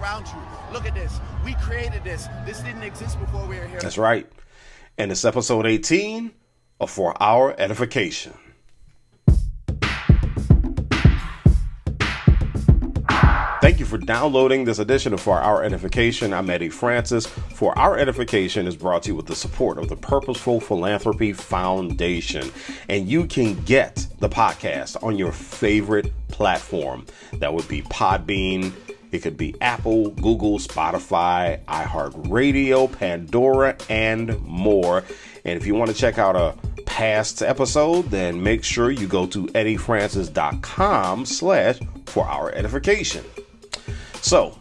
around you. Look at this. We created this. This didn't exist before we were here. That's right. And it's episode 18 of For Our Edification. Thank you for downloading this edition of For Our Edification. I'm Eddie Francis. For Our Edification is brought to you with the support of the Purposeful Philanthropy Foundation. And you can get the podcast on your favorite platform. That would be Podbean. It could be Apple, Google, Spotify, iHeartRadio, Pandora, and more. And if you want to check out a past episode, then make sure you go to eddiefrancis.com slash for our edification. So,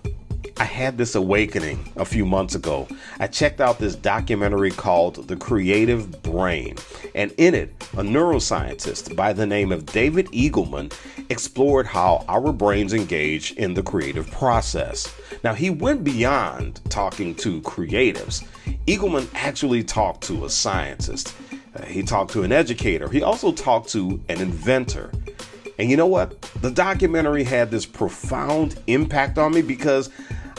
I had this awakening a few months ago. I checked out this documentary called The Creative Brain, and in it, a neuroscientist by the name of David Eagleman explored how our brains engage in the creative process. Now, he went beyond talking to creatives. Eagleman actually talked to a scientist, uh, he talked to an educator, he also talked to an inventor. And you know what? The documentary had this profound impact on me because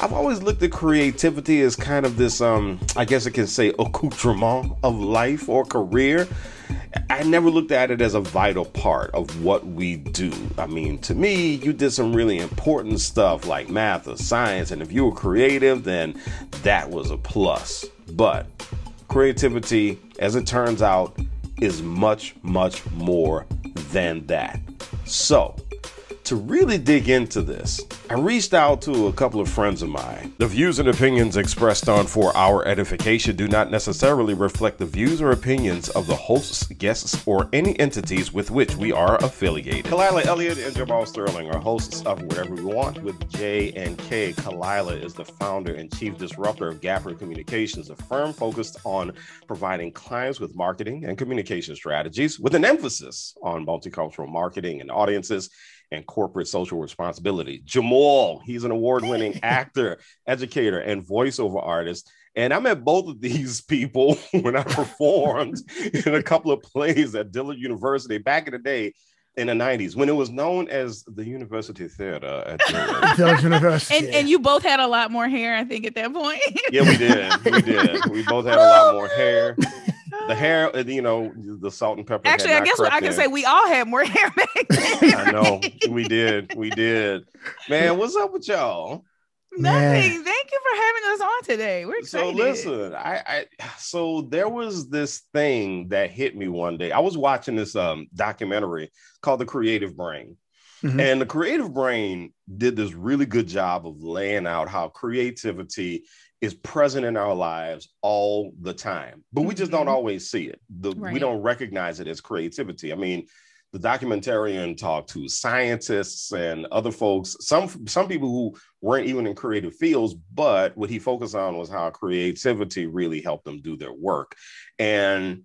I've always looked at creativity as kind of this, um, I guess I can say, accoutrement of life or career. I never looked at it as a vital part of what we do. I mean, to me, you did some really important stuff like math or science, and if you were creative, then that was a plus. But creativity, as it turns out, is much, much more than that. So, to really dig into this, I reached out to a couple of friends of mine. The views and opinions expressed on For Our Edification do not necessarily reflect the views or opinions of the hosts, guests, or any entities with which we are affiliated. Kalila Elliott and Jamal Sterling are hosts of Wherever We Want with J and K. Kalila is the founder and chief disruptor of Gapper Communications, a firm focused on providing clients with marketing and communication strategies with an emphasis on multicultural marketing and audiences and corporate social responsibility. Jamal, he's an award winning actor, educator, and voiceover artist. And I met both of these people when I performed in a couple of plays at Dillard University back in the day in the 90s when it was known as the University Theater at Dillard. Dillard University. And, and you both had a lot more hair, I think, at that point. yeah, we did. We did. We both had a lot more hair the hair, uh, you know, the salt and pepper. Actually, I guess what I can in. say we all had more hair back then. I know we did, we did. Man, what's up with y'all? Nothing. Man. Thank you for having us on today. We're excited. So listen, I, I so there was this thing that hit me one day. I was watching this um documentary called The Creative Brain. Mm-hmm. And the creative brain did this really good job of laying out how creativity is present in our lives all the time, but we just don't mm-hmm. always see it. The, right. We don't recognize it as creativity. I mean, the documentarian talked to scientists and other folks, some some people who weren't even in creative fields, but what he focused on was how creativity really helped them do their work. And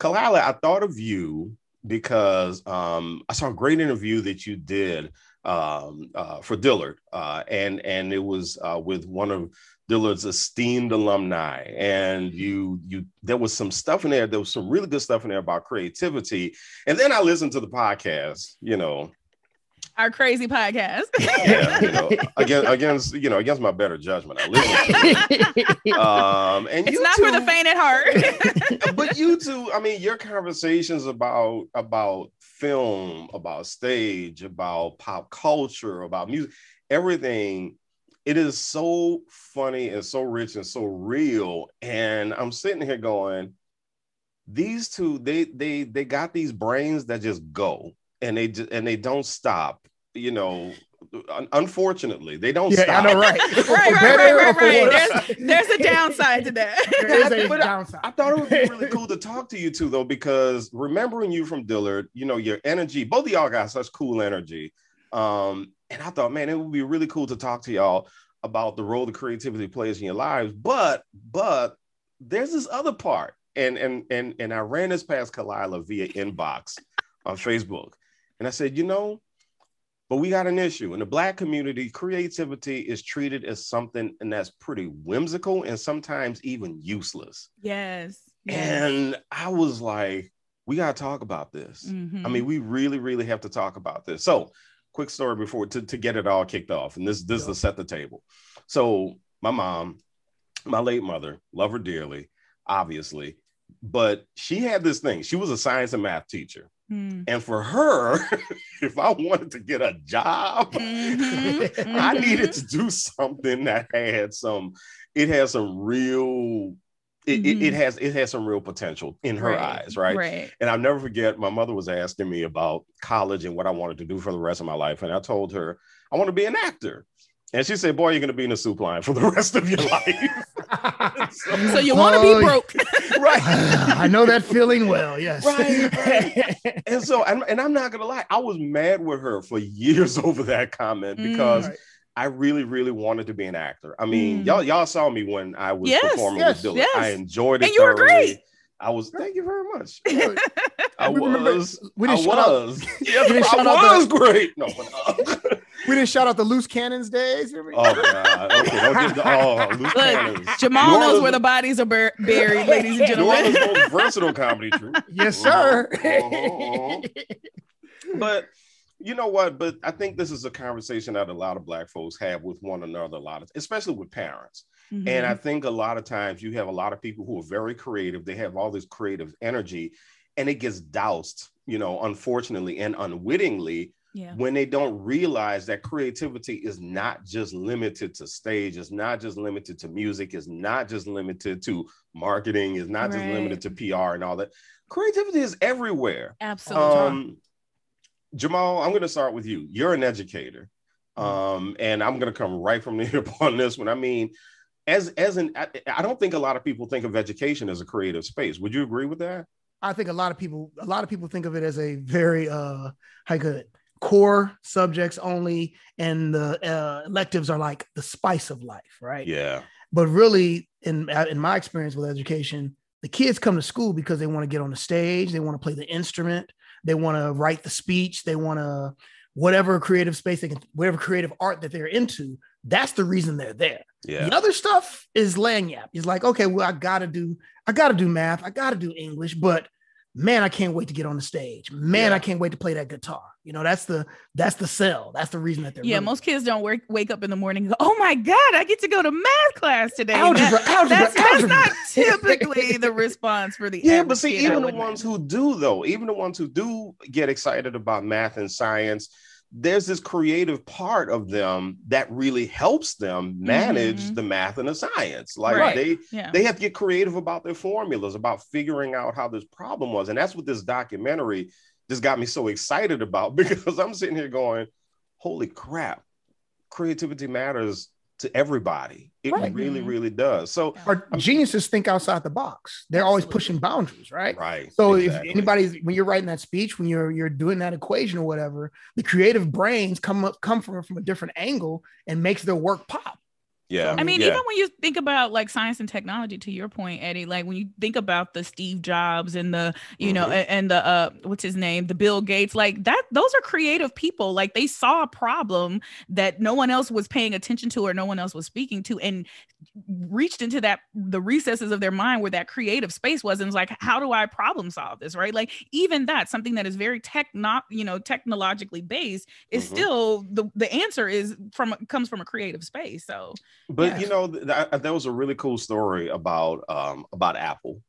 Kalila, I thought of you because um, I saw a great interview that you did um, uh, for Dillard, uh, and and it was uh, with one of Dillard's esteemed alumni, and you you there was some stuff in there. There was some really good stuff in there about creativity, and then I listened to the podcast. You know, our crazy podcast. yeah, you know, against against you know against my better judgment, I listened. um, and it's not two, for the faint at heart. but you two, I mean, your conversations about about film, about stage, about pop culture, about music, everything it is so funny and so rich and so real. And I'm sitting here going, these two, they they they got these brains that just go and they and they don't stop. You know, unfortunately, they don't yeah, stop. I know, right? right, right, right, right, right. There's, there's a downside to that. there is a downside. I, I, thought it would be really cool to talk to you two though, because remembering you from Dillard, you know, your energy, both of y'all got such cool energy. Um, and I thought, man, it would be really cool to talk to y'all about the role that creativity plays in your lives. But but there's this other part, and and and and I ran this past Kalila via inbox on Facebook, and I said, you know, but we got an issue in the black community. Creativity is treated as something and that's pretty whimsical and sometimes even useless. Yes. yes. And I was like, we got to talk about this. Mm-hmm. I mean, we really, really have to talk about this. So quick story before to, to get it all kicked off, and this this is to set the table. So my mom, my late mother, love her dearly, obviously, but she had this thing. She was a science and math teacher. Mm. And for her, if I wanted to get a job, Mhm, I needed mhm. to do something that had some, it has some real, it, it, it has it has some real potential in her Right, eyes, right? Right. And I'll never forget, my mother was asking me about college and what I wanted to do for the rest of my life. And I told her, I want to be an actor. And she said, Boy, you're going to be in a soup line for the rest of your life. So you want to Oh, be broke? right. I know that feeling well. Yes. Right, And so, and, and I'm not going to lie, I was mad with her for years over that comment because Mm. Right. I really, really wanted to be an actor. I mean, Mm. y'all, y'all saw me when I was Yes, performing yes, with Dylan. yes. I enjoyed it. And you were great. I was, thank you very much. Yeah, I We was. we didn't shout out- was. Yes, didn't I shout out was great. No, but, uh, we didn't shout out the loose cannons days. Oh god. Okay, don't get the oh loose cannons. Jamal New knows Orleans- where the bodies are bur- buried, ladies and New Orleans' gentlemen. most versatile comedy troupe. yes, sir. Uh-huh, But you know what? But I think this is a conversation that a lot of black folks have with one another, a lot of, especially with parents. Mm-hmm. And I think a lot of times you have a lot of people who are very creative. They have all this creative energy, and it gets doused, you know, unfortunately and unwittingly yeah. when they don't realize that creativity is not just limited to stage, it's not just limited to music, it's not just limited to marketing, it's not just limited to PR and all that. Creativity is everywhere. Absolutely. Um, Jamal, I'm going to start with you. You're an educator, um, and I'm going to come right from the hip on this one. I mean, as as an, I, I don't think a lot of people think of education as a creative space. Would you agree with that? I think a lot of people, a lot of people think of it as a very uh how good core subjects only, and the uh, electives are like the spice of life, right? Yeah. But really, in in my experience with education, the kids come to school because they want to get on the stage, they want to play the instrument, they want to write the speech, they want to whatever creative space they can, whatever creative art that they're into. That's the reason they're there. Yeah. The other stuff is lagniappe. It's like, okay, well, I gotta do, I gotta do math, I gotta do English, but man, I can't wait to get on the stage. Man, Yeah. I can't wait to play that guitar. You know, that's the that's the sell. That's the reason that they're yeah, really- most kids don't work, wake up in the morning and go, "Oh my god, I get to go to math class today." algebra, That- algebra, that's, that's not typically the response for the Yeah, but see, kid, even the ones imagine. who do, though, even the ones who do get excited about math and science, there's this creative part of them that really helps them manage Mhm. the math and the science. Like Right. they yeah. they have to get creative about their formulas, about figuring out how this problem was. And that's what this documentary just got me so excited about because I'm sitting here going, holy crap, creativity matters to everybody. It Right. really, really does. So, Our geniuses think outside the box. They're always pushing boundaries, right? right. So exactly. if anybody's when you're writing that speech, when you're you're doing that equation or whatever, the creative brains come up come from from a different angle and makes their work pop. Yeah. I mean, yeah. even when you think about like science and technology, to your point, Eddie, like when you think about the Steve Jobs and the, you know, Mhm. a- and the uh what's his name, the Bill Gates, like that, those are creative people. Like they saw a problem that no one else was paying attention to or no one else was speaking to, and reached into that the recesses of their mind where that creative space was and was like, how do I problem solve this? Right. Like even that, something that is very tech, not, you know, technologically based is Mhm. still the the answer is from comes from a creative space. So But Yeah. you know, th- th- there was a really cool story about um, about Apple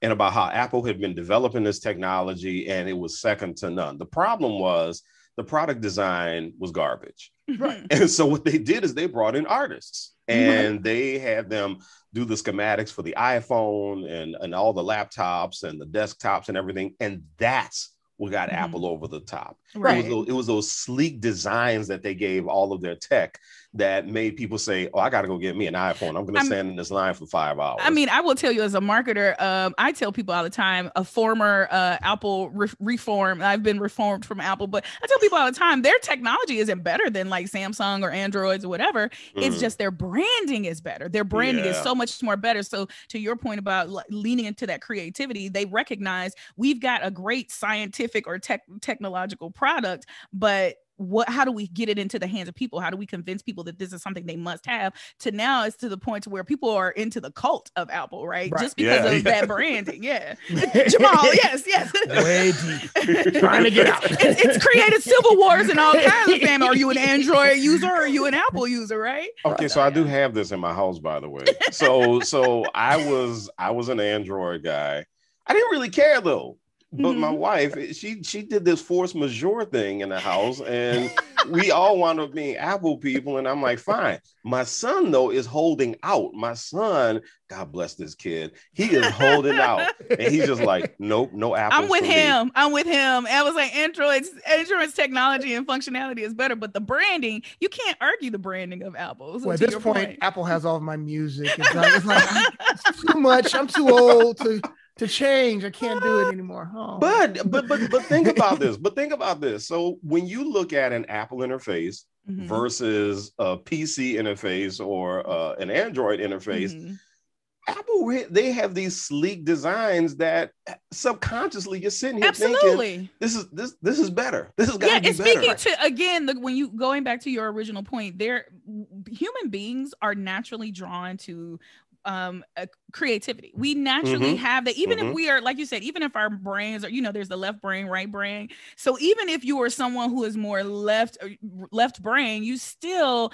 and about how Apple had been developing this technology and it was second to none. The problem was the product design was garbage. Right. And so what they did is they brought in artists and they had them do the schematics for the iPhone and, and all the laptops and the desktops and everything. And that's what got Mhm. Apple over the top. It Right. was, those, it was those sleek designs that they gave all of their tech that made people say, "Oh, I got to go get me an iPhone. I'm going to stand in this line for five hours." I mean, I will tell you as a marketer, um, I tell people all the time, a former uh, Apple re- reform, I've been reformed from Apple, but I tell people all the time, their technology isn't better than like Samsung or Androids or whatever. It's Mhm. just their branding is better. Their branding is so much more better. So to your point about le- leaning into that creativity, they recognize we've got a great scientific or tech technological product, but what how do we get it into the hands of people how do we convince people that this is something they must have to now it's to the point to where people are into the cult of apple right, Right. just because Yeah, of yeah. that branding yeah jamal yes yes Way deep. Trying to get out. it's, it's created civil wars and all kinds of fam are you an android user or are you an apple user right Okay, so I do have this in my house, by the way. So, so I was I was an Android guy. I didn't really care though. But my Mhm. wife, she she did this force majeure thing in the house, and we all wound up being Apple people. And I'm like, fine. My son though is holding out. My son, God bless this kid, he is holding out, and he's just like, nope, no Apple. I'm with him. I'm with him. I was like, Android's Android's technology and functionality is better, but the branding, you can't argue the branding of Apple. So Well, at this point, Apple has all of my music. It's like, it's like it's too much. I'm too old to to change. I can't do it anymore. Oh. But but but but think about this. But think about this. So when you look at an Apple interface Mhm. versus a PC interface or uh, an Android interface, Mhm. Apple they have these sleek designs that subconsciously you're sitting here thinking this is this this is better. This is got Yeah, be and speaking better. to again, the, when you going back to your original point, there human beings are naturally drawn to um uh, creativity we naturally Mhm. have that even Mhm. if we are like you said even if our brains are you know there's the left brain right brain so even if you are someone who is more left uh, left brain you still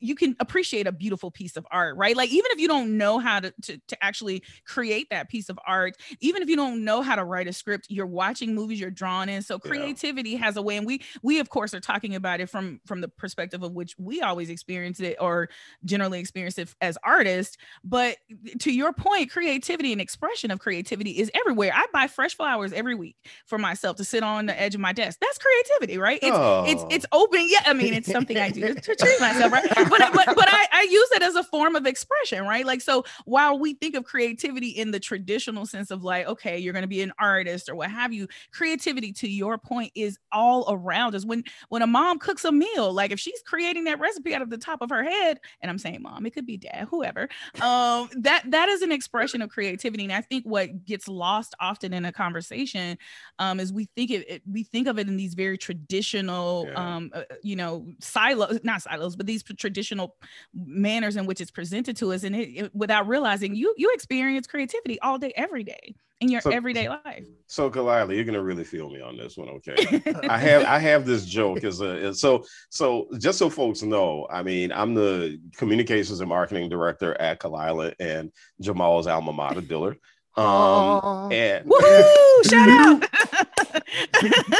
you can appreciate a beautiful piece of art right like even if you don't know how to to, to actually create that piece of art even if you don't know how to write a script you're watching movies you're drawn in so Yeah. creativity has a way and we we of course are talking about it from from the perspective of which we always experience it or generally experience it as artists but to your point creativity and expression of creativity is everywhere. I buy fresh flowers every week for myself to sit on the edge of my desk. That's creativity right? It's it's Oh. it's open. Yeah i mean it's something i do to, to treat myself right? But but, but I, I use it as a form of expression right? Like so while we think of creativity in the traditional sense of like okay you're going to be an artist or what have you creativity to your point is all around us. When when a mom cooks a meal like if she's creating that recipe out of the top of her head and i'm saying mom it could be dad whoever um that that is an expression of creativity and i think what gets lost often in a conversation um is we think it, it we think of it in these very traditional Yeah. um uh, you know silos not silos but these traditional manners in which it's presented to us and it, it- without realizing you you experience creativity all day every day in your So- everyday life So Kalila, you're gonna really feel me on this one, okay? I have I have this joke as a as- so so just so folks know. I mean, I'm the communications and marketing director at Kalila and Jamal's alma mater, Dillard. Um, Aw. and Woohoo! Shout out.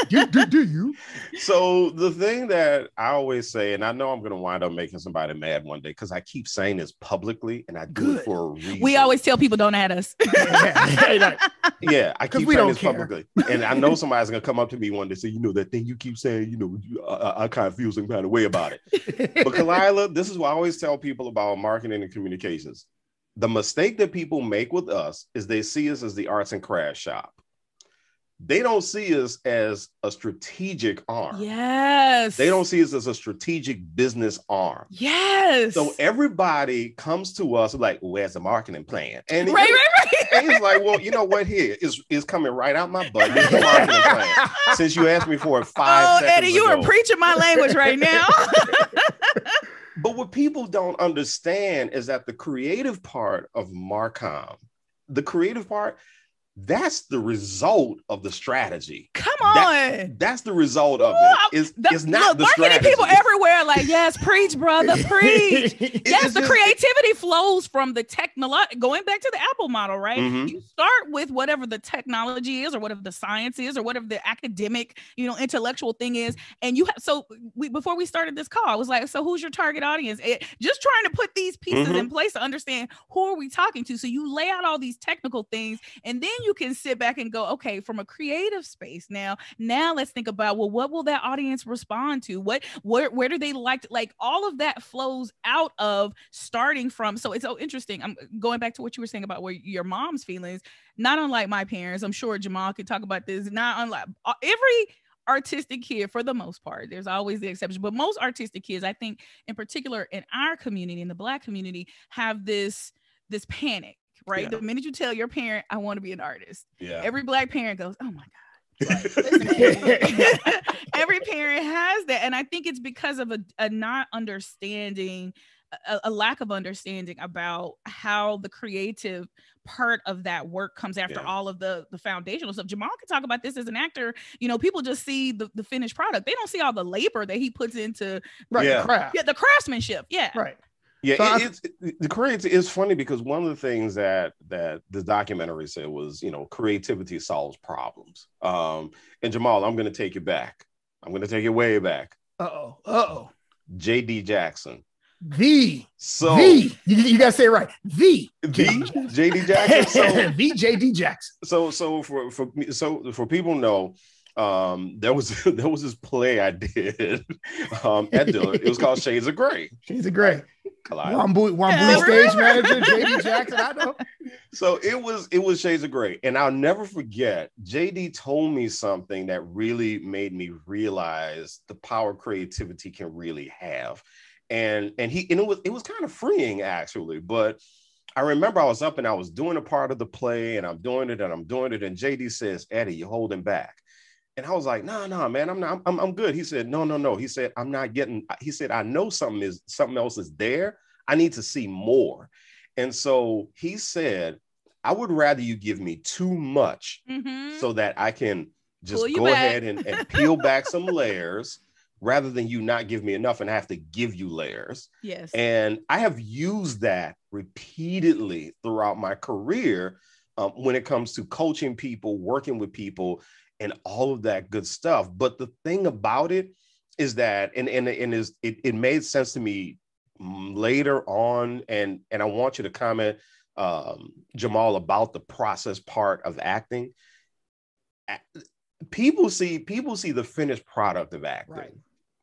do, do, do you? so the thing that I always say, and I know I'm gonna wind up making somebody mad one day because I keep saying this publicly, and I do Good. it for a reason. we always tell people don't add us. Yeah, I keep we saying don't this care. publicly, and I know somebody's gonna come up to me one day and say, you know, that thing you keep saying, you know, you, I, I- I kind of feel some kind of way about it. But Kalila, this is what I always tell people about marketing and communications. The mistake that people make with us is they see us as the arts and crafts shop. They don't see us as a strategic arm. yes. They don't see us as a strategic business arm. Yes. So everybody comes to us like, "Where's the marketing plan?" And right, right, right. and he's like, well, you know what? Here is is coming right out my butt. Marketing plan. Since you asked me for it five Oh, Eddie, you ago. are preaching my language right now. but what people don't understand is that the creative part of Marcom, the creative part, that's the result of the strategy. Come on. That- That's the result of it. Is The- it's not look, the marketing strategy. people everywhere like, yes, preach, brother, preach. Yes, it's the creativity flows from the technology. Going back to the Apple model, right? Mhm. You start with whatever the technology is, or whatever the science is, or whatever the academic, you know, intellectual thing is. And you have so we before we started this call, I was like, so who's your target audience? It, just trying to put these pieces Mhm. in place to understand who are we talking to. So you lay out all these technical things, and then you can sit back and go, okay, from a creative space now. Now let's think about well, what will that audience respond to? What where where do they like to, like all of that flows out of starting from so it's so interesting i'm going back to what you were saying about where your mom's feelings not unlike my parents i'm sure jamal could talk about this not unlike uh, every artistic kid for the most part there's always the exception but most artistic kids i think in particular in our community in the black community have this this panic right? Yeah. the minute you tell your parent i want to be an artist Yeah. every black parent goes oh my god. Every parent has that and i think it's because of a, a not understanding a, a, lack of understanding about how the creative part of that work comes after yeah. all of the the foundational stuff. Jamal can talk about this as an actor. You know people just see the, the finished product. They don't see all the labor that he puts into right yeah. the craft. Yeah the craftsmanship. Yeah. Right yeah, so it, it's it, the creative is funny because one of the things that that the documentary said was, you know, creativity solves problems. Um, and Jamal, I'm going to take you back. I'm going to take you way back. Uh oh. Uh oh. J.D. Jackson. The so the you, you, gotta say it right. The the J.D. Jackson. So, the J.D. Jackson. So so for for so for people know um, there was there was this play I did um, at Dillard. It was called Shades of Gray. Shades of Gray. Wambui, Wambui stage manager JD Jackson. I know. So it was it was Shades of Gray, and I'll never forget. JD told me something that really made me realize the power creativity can really have, and and he and it was it was kind of freeing actually, but. I remember I was up and I was doing a part of the play and I'm doing it and I'm doing it. And JD says, Eddie, you're holding back. And I was like, no, nah, no, nah, man, I'm not, I'm, I'm good. He said, no, no, no. He said, I'm not getting, he said, I know something is, something else is there. I need to see more. And so he said, I would rather you give me too much mm-hmm. so that I can just go back. ahead and, and peel back some layers rather than you not give me enough and I have to give you layers. Yes. And I have used that repeatedly throughout my career um, when it comes to coaching people, working with people, and all of that good stuff. But the thing about it is that, and and, and is it, it made sense to me later on, and and I want you to comment, um, Jamal, about the process part of acting. People see people see the finished product of acting. Right.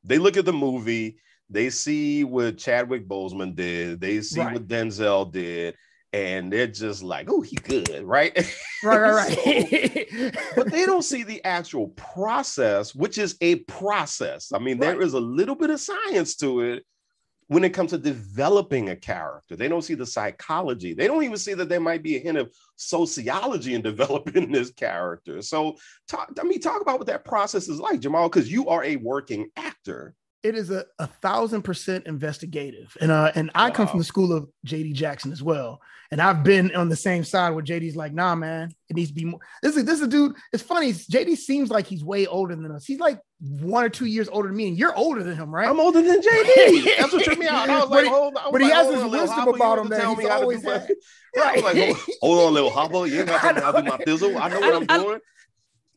They look at the movie, they see what Chadwick Boseman did, they see right. what Denzel did, and they're just like, "Oh, he good, right?" Right, right, right. so, but they don't see the actual process, which is a process. I mean, right. there is a little bit of science to it when it comes to developing a character. They don't see the psychology. They don't even see that there might be a hint of sociology in developing this character. So, talk, I mean, talk about what that process is like, Jamal, because you are a working actor it is a, a thousand percent investigative. And uh, and I wow. come from the school of JD Jackson as well. And I've been on the same side where JD's like, nah, man, it needs to be more. This is this is a dude. It's funny. JD seems like he's way older than us. He's like one or two years older than me, and you're older than him, right? I'm older than JD. That's what took me out. I was like, hold on. But he has this wisdom about him that he's always had. Right. I was like, hold, on, little hopper. You ain't got to do my fizzle. I know what I'm doing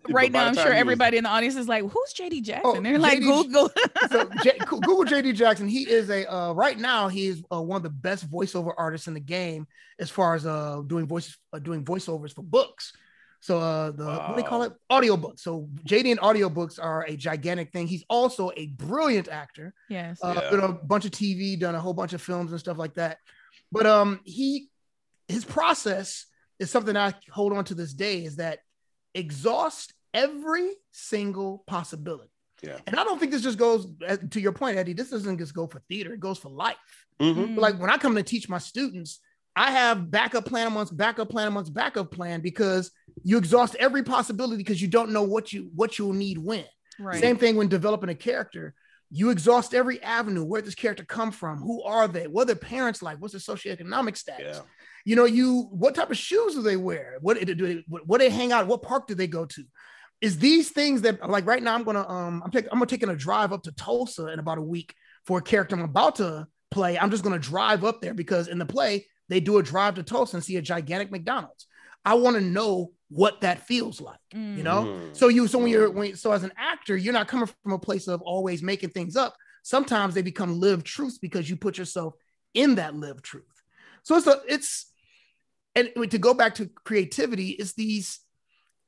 right now, I'm sure everybody was... in the audience is like, "Who's JD Jackson?" Oh, They're like, "Google." so J- Google JD Jackson. He is a uh, right now. He is uh, one of the best voiceover artists in the game as far as uh, doing voices, uh, doing voiceovers for books. So uh, the wow. what do they call it? Audiobooks. So JD and audiobooks are a gigantic thing. He's also a brilliant actor. Yes. Uh, yeah. Done a bunch of TV, done a whole bunch of films and stuff like that. But um, he his process is something I hold on to this day. Is that exhaust every single possibility. Yeah. And I don't think this just goes to your point, Eddie. This doesn't just go for theater, it goes for life. Mm-hmm. Like when I come to teach my students, I have backup plan amongst backup plan amongst backup plan because you exhaust every possibility because you don't know what you what you'll need when. Right. Same thing when developing a character. You exhaust every avenue. Where does character come from? Who are they? What are their parents like? What's their socioeconomic status? Yeah. You know, you what type of shoes do they wear? What do they, what they hang out? What park do they go to? is these things that like right now I'm gonna um I'm taking I'm gonna taking a drive up to Tulsa in about a week for a character I'm about to play. I'm just gonna drive up there because in the play they do a drive to Tulsa and see a gigantic McDonald's. I want to know what that feels like, mm. you know. Mm. So you so when you're when so as an actor, you're not coming from a place of always making things up. Sometimes they become lived truths because you put yourself in that lived truth. So it's a it's and to go back to creativity, it's these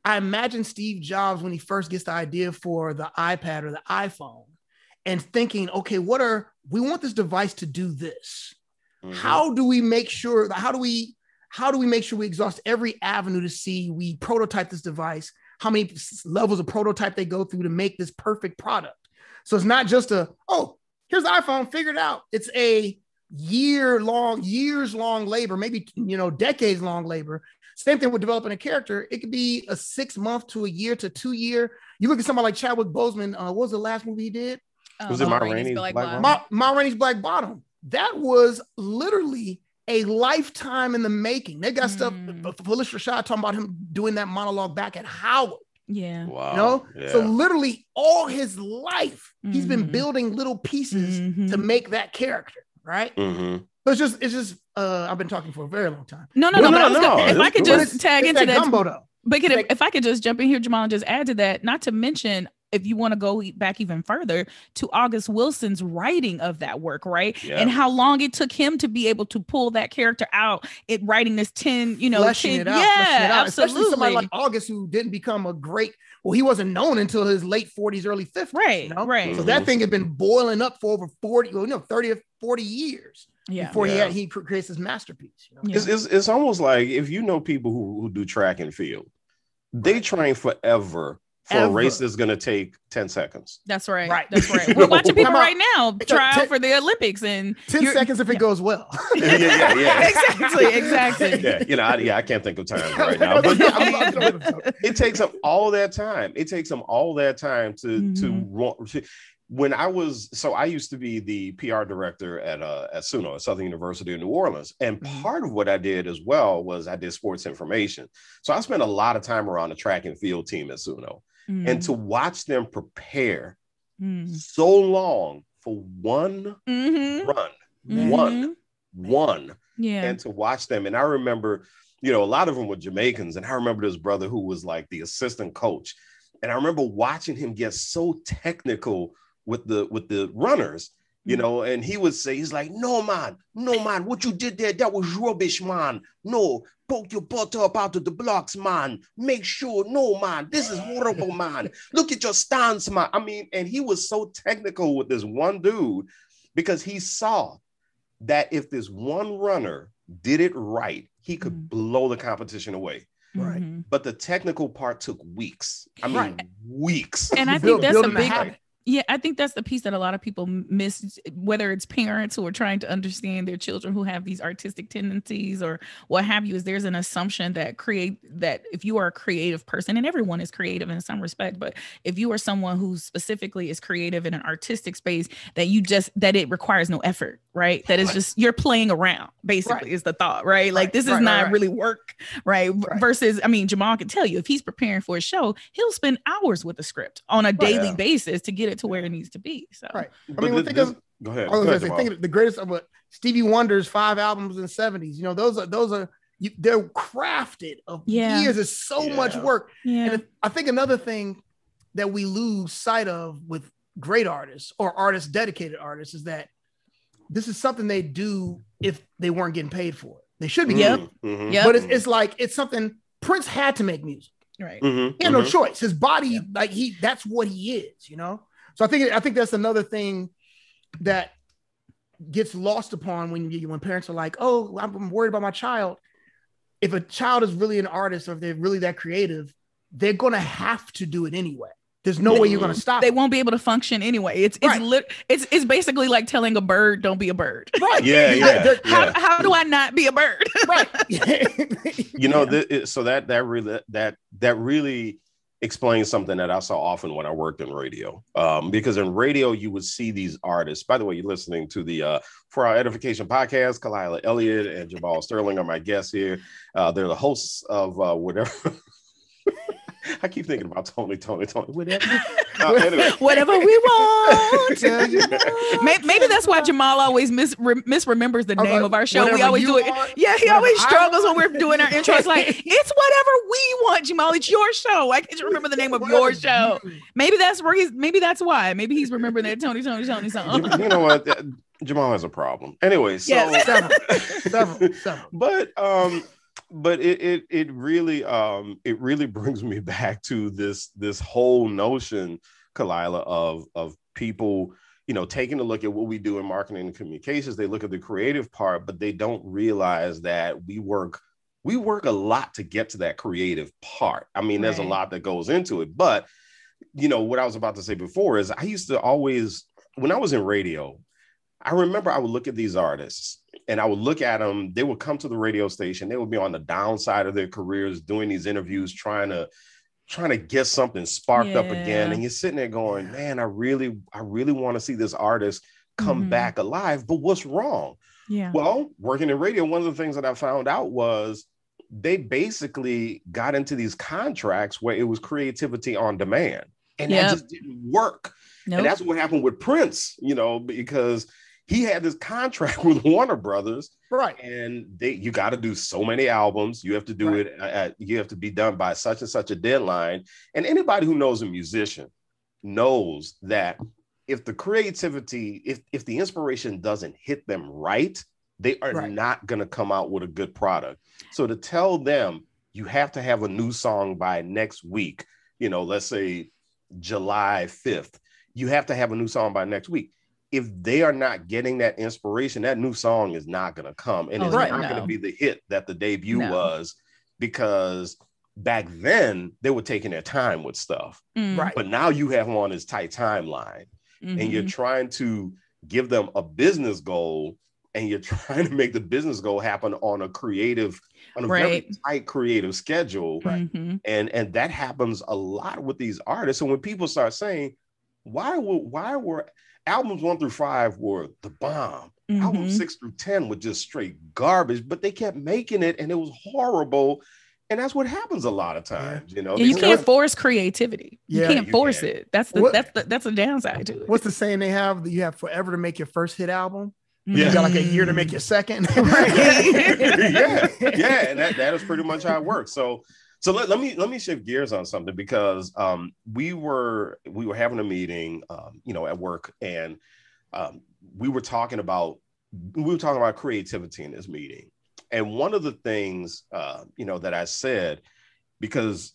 I imagine Steve Jobs when he first gets the idea for the iPad or the iPhone and thinking, okay, what are we want this device to do this? Mm-hmm. How do we make sure how do we how do we make sure we exhaust every avenue to see we prototype this device? How many levels of prototype they go through to make this perfect product? So it's not just a, oh, here's the iPhone, figured it out. It's a year long, years long labor, maybe you know, decades long labor Same thing with developing a character. It could be a six month to a year to two year. You look at somebody like Chadwick Boseman. Uh, what was the last movie he did? Was it Um, Ma Rainey's Rainey's Black Black Bottom? Bottom? Ma, Ma Rainey's Black Bottom. That was literally a lifetime in the making. They got stuff. Mm. Phylicia Rashad talking about him doing that monologue back at Howard. Yeah. Wow. You know, Yeah. so literally all his life, he's been Mhm. building little pieces to Mhm. make that character. Right. Mhm. So it's just, it's just. Uh, I've been talking for a very long time. No, no, No, no. but no, I no, gonna- if it's I could just tag it's into that that, gumbo though. but could, like- if I could just jump in here, Jamal, and just add to that, not to mention if you want to go back even further to August Wilson's writing of that work, right? Yeah. And how long it took him to be able to pull that character out, it writing this 10, you know, 10 it out, yeah, it out. absolutely. Especially somebody like August who didn't become a great. Well, he wasn't known until his late 40s, early 50s. right, You know? right. So that thing had been boiling up for over 40, well, you know, 30 or 40 years yeah. before he had he creates his masterpiece. You know? Yeah. It's, it's it's almost like if you know people who, who do track and field, they train forever for a race that's going to take 10 seconds. That's right. Right. That's right. We're watching people right now It's try out for the Olympics and 10 seconds if it yeah. goes well. yeah, yeah, yeah. exactly, exactly. Yeah, you know, I, yeah, I can't think of time right now, but Yeah, I I'm- I'm throwing them out. it takes them all that time. It takes them all that time to Mhm. to run. When I was so, I used to be the PR director at uh, at SUNO at Southern University of New Orleans, and Mhm. part of what I did as well was I did sports information. So I spent a lot of time around the track and field team at SUNO, and to watch them prepare Mm. so long for one Mhm. run, Man. one, one Yeah. and to watch them. And I remember, you know, a lot of them were Jamaicans, and I remember this brother who was like the assistant coach, and I remember watching him get so technical with the with the runners. You Mhm. know, and he would say, he's like, no, man, no, man, what you did there, that was rubbish, man. No, poke your butt up out of the blocks, man. Make sure, no, man, this is horrible, man. Look at your stance, man. I mean, and he was so technical with this one dude because he saw that if this one runner did it right, he could Mhm. blow the competition away. Right. Mhm. But the technical part took weeks. I mean, Right. weeks. And I think Build- that's a building big habit. Yeah, I think that's the piece that a lot of people miss, whether it's parents who are trying to understand their children who have these artistic tendencies or what have you, is there's an assumption that create that if you are a creative person, and everyone is creative in some respect, but if you are someone who specifically is creative in an artistic space, that you just that it requires no effort, right? That is Right. just you're playing around, basically, is the thought, right? Like Right, this is right, right, not right. really work, right? Right. Versus, I mean, Jamal can tell you if he's preparing for a show, he'll spend hours with the script on a daily Yeah. basis to get it to where it needs to be. So Right. But mean, thi- think this- of- go ahead. I was Go gonna ahead, say, think of the greatest of what Stevie Wonder's five albums in the 70s. You know, those are those are you, they're crafted of Yeah. years. It's so much work. yeah. And I think another thing that we lose sight of with great artists or artists, dedicated artists, is that this is something they do if they weren't getting paid for it. They should be. Yep. Mhm, mhm, Yep. But it's, it's like it's something Prince had to make music. right. mhm, He had no choice. His body, Yeah. like he, that's what he is, you know. So I think I think that's another thing that gets lost upon when you when parents are like, "Oh, I'm worried about my child." If a child is really an artist or if they're really that creative, they're gonna have to do it anyway. There's no way you're gonna stop. They it. won't be able to function anyway. It's it's Right. lit, it's it's basically like telling a bird, "Don't be a bird." Right. Yeah, yeah, They're- How yeah. how do I not be a bird? Right. You know, th- it- so that that really that that really explains something that I saw often when I worked in radio. Um, because in radio, you would see these artists. By the way, you're listening to the uh, For Our Edification podcast. Kalila Elliott and Jamal Sterling are my guests here. Uh, they're the hosts of uh, whatever. I keep thinking about Tony, Tony, Tony, whatever. Uh, anyway. Whatever we want. Maybe, maybe that's why Jamal always mis re- misremembers the name like, of our show. We always do it. want, Yeah, he whatever always I struggles when we're doing our intro. It's like it's whatever we want, Jamal. It's your show. I can't remember the name of your show. Maybe that's where he's. Maybe that's why. Maybe he's remembering that Tony, Tony, Tony song. you, you know what? Uh, Jamal has a problem. Anyway, so Yes. Several, several, several. but um but it, it it really um it really brings me back to this this whole notion kalila of of people you know taking a look at what we do in marketing and communications. They look at the creative part but they don't realize that we work we work a lot to get to that creative part. I mean there's a lot that goes into it but you know what i was about to say before is i used to always when i was in radio I remember I would look at these artists and I would look at them. They would come to the radio station. They would be on the downside of their careers, doing these interviews, trying to trying to get something sparked up again. And you're sitting there going, "Man, I really, I really want to see this artist come Mhm. back alive." But what's wrong? Yeah. Well, working in radio, one of the things that I found out was they basically got into these contracts where it was creativity on demand, and Yep. that just didn't work. Nope. And that's what happened with Prince, you know, because he had this contract with Warner Brothers, Right. and they you got to do so many albums. You have to do Right. it at you have to be done by such and such a deadline. And anybody who knows a musician knows that if the creativity, if if the inspiration doesn't hit them right, they are Right. not going to come out with a good product. So to tell them you have to have a new song by next week, you know, let's say July 5th, you have to have a new song by next week. If they are not getting that inspiration, that new song is not going to come. And Oh, it's right, not going to be the hit that the debut No. was because back then they were taking their time with stuff. Mm, Right. But now you have them on this tight timeline and you're mhm. trying to give them a business goal and you're trying to make the business goal happen on a creative on a very tight creative schedule Mhm. and and that happens a lot with these artists and when people start saying why were why were albums one through five were the bomb albums Mhm. six through ten were just straight garbage but they kept making it and it was horrible and that's what happens a lot of times you know Yeah, you can't want- force creativity. You can't You force can't. it. That's the What- that's the that's a downside to it. What's the saying they have? That you have forever to make your first hit album. Yeah. You got like a year to make your second. yeah, yeah, and that, that is pretty much how it works. So, so let, let me let me shift gears on something because um, we were we were having a meeting, um, you know, at work, and um, we were talking about we were talking about creativity in this meeting, and one of the things, uh, you know, that I said because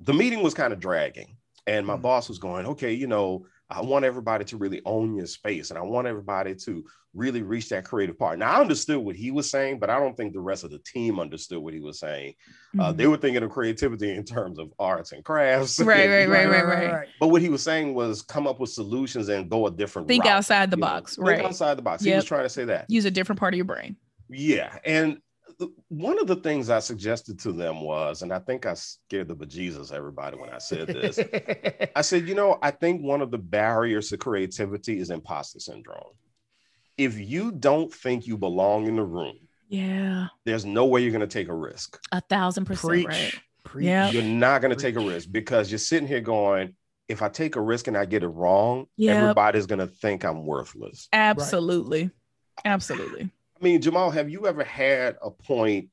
the meeting was kind of dragging, and my Mhm. boss was going, okay, you know. I want everybody to really own your space and I want everybody to really reach that creative part. Now, I understood what he was saying, but I don't think the rest of the team understood what he was saying. Uh, Mhm. they were thinking of creativity in terms of arts and crafts. Right, right, right, right, right. But what he was saying was come up with solutions and go a different think route, outside the you know. box. Think Right. outside the box. He was trying to say that. Use a different part of your brain. Yeah. And th- one of the things I suggested to them was, and I think I scared the bejesus everybody when I said this. I said, you know, I think one of the barriers to creativity is imposter syndrome. If you don't think you belong in the room, Yeah. there's no way you're going to take a risk. A thousand percent Preach. right. Preach. Yeah. You're not going to take a risk because you're sitting here going, if I take a risk and I get it wrong, Yep. everybody's going to think I'm worthless. Absolutely. Absolutely. I mean, Jamal, have you ever had a point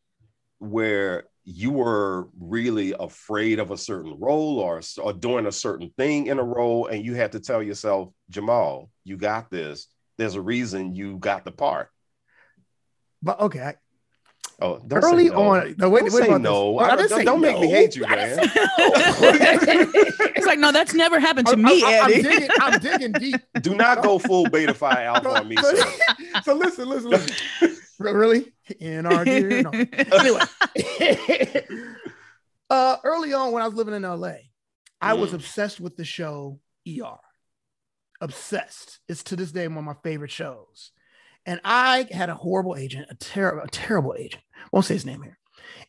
where you were really afraid of a certain role or, or doing a certain thing in a role and you had to tell yourself, Jamal, you got this. There's a reason you got the part. But okay. I- Oh, don't say early no. on, no, wait, Don't wait say no. I I don't, didn't say don't make me hate you, man. it's like, no, that's never happened to I'm- me, I'm, I'm digging, I'm digging deep. Do not go full beta phi alpha on me, so, so listen, listen, listen. Really? In our dear? No. Anyway, uh, early on when I was living in LA, I was Mm. obsessed with the show ER. Obsessed. It's to this day one of my favorite shows. And I had a horrible agent, a terrible, a terrible agent. Won't say his name here.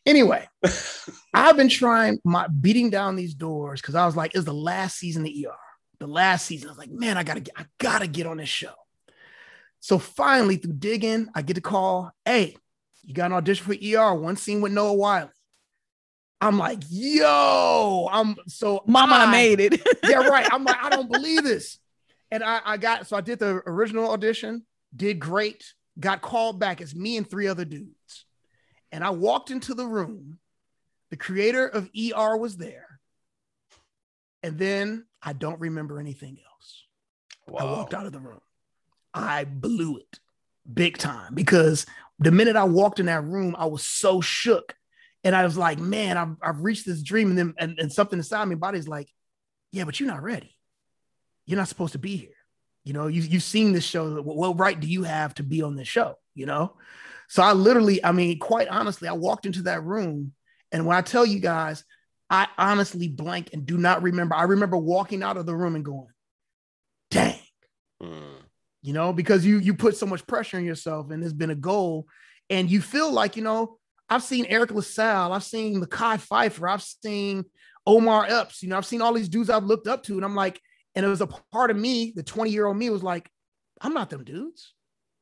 Anyway, I've been trying my beating down these doors because I was like, it's the last season of ER. The last season. I was like, man, I gotta get, I gotta get on this show. So finally, through digging, I get the call. Hey, you got an audition for ER, one scene with Noah Wyle. I'm like, yo, I'm so Mama I I- made it. yeah, right. I'm like, I don't believe this. And I, I got so I did the original audition, did great, got called back. It's me and three other dudes. And I walked into the room. The creator of ER was there. And then I don't remember anything else. I walked out of the room. I blew it big time because the minute I walked in that room, I was so shook. And I was like, man, I've, I've reached this dream. And then and, and something inside me, body's like, yeah, but you're not ready. You're not supposed to be here. You know, you, you've seen this show. What, what right do you have to be on this show? You know? So I literally, I mean, quite honestly, I walked into that room. And when I tell you guys, I honestly blank and do not remember. I remember walking out of the room and going, dang. Mm. you know, because you you put so much pressure on yourself and it's been a goal, and you feel like, you know, I've seen Eric LaSalle, I've seen Mekhi Phifer, I've seen Omar Epps, you know, I've seen all these dudes I've looked up to, and I'm like, and it was a part of me, the 20 year old me was like, I'm not them dudes.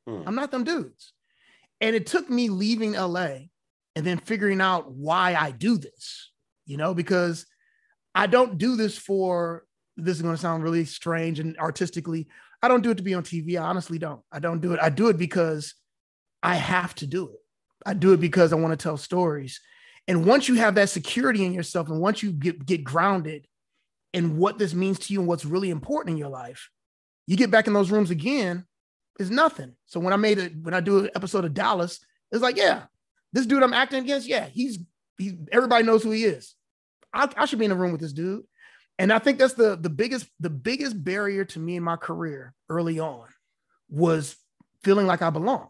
Hmm. I'm not them dudes. And it took me leaving LA and then figuring out why I do this, you know, because I don't do this for this is going to sound really strange and artistically. I don't do it to be on TV. I honestly don't. I don't do it. I do it because I have to do it. I do it because I want to tell stories. And once you have that security in yourself and once you get, get grounded in what this means to you and what's really important in your life, you get back in those rooms again, is nothing. So when I made it, when I do an episode of Dallas, it's like, yeah, this dude I'm acting against, yeah, he's he's everybody knows who he is. I, I should be in a room with this dude. And I think that's the the biggest the biggest barrier to me in my career early on was feeling like I belonged.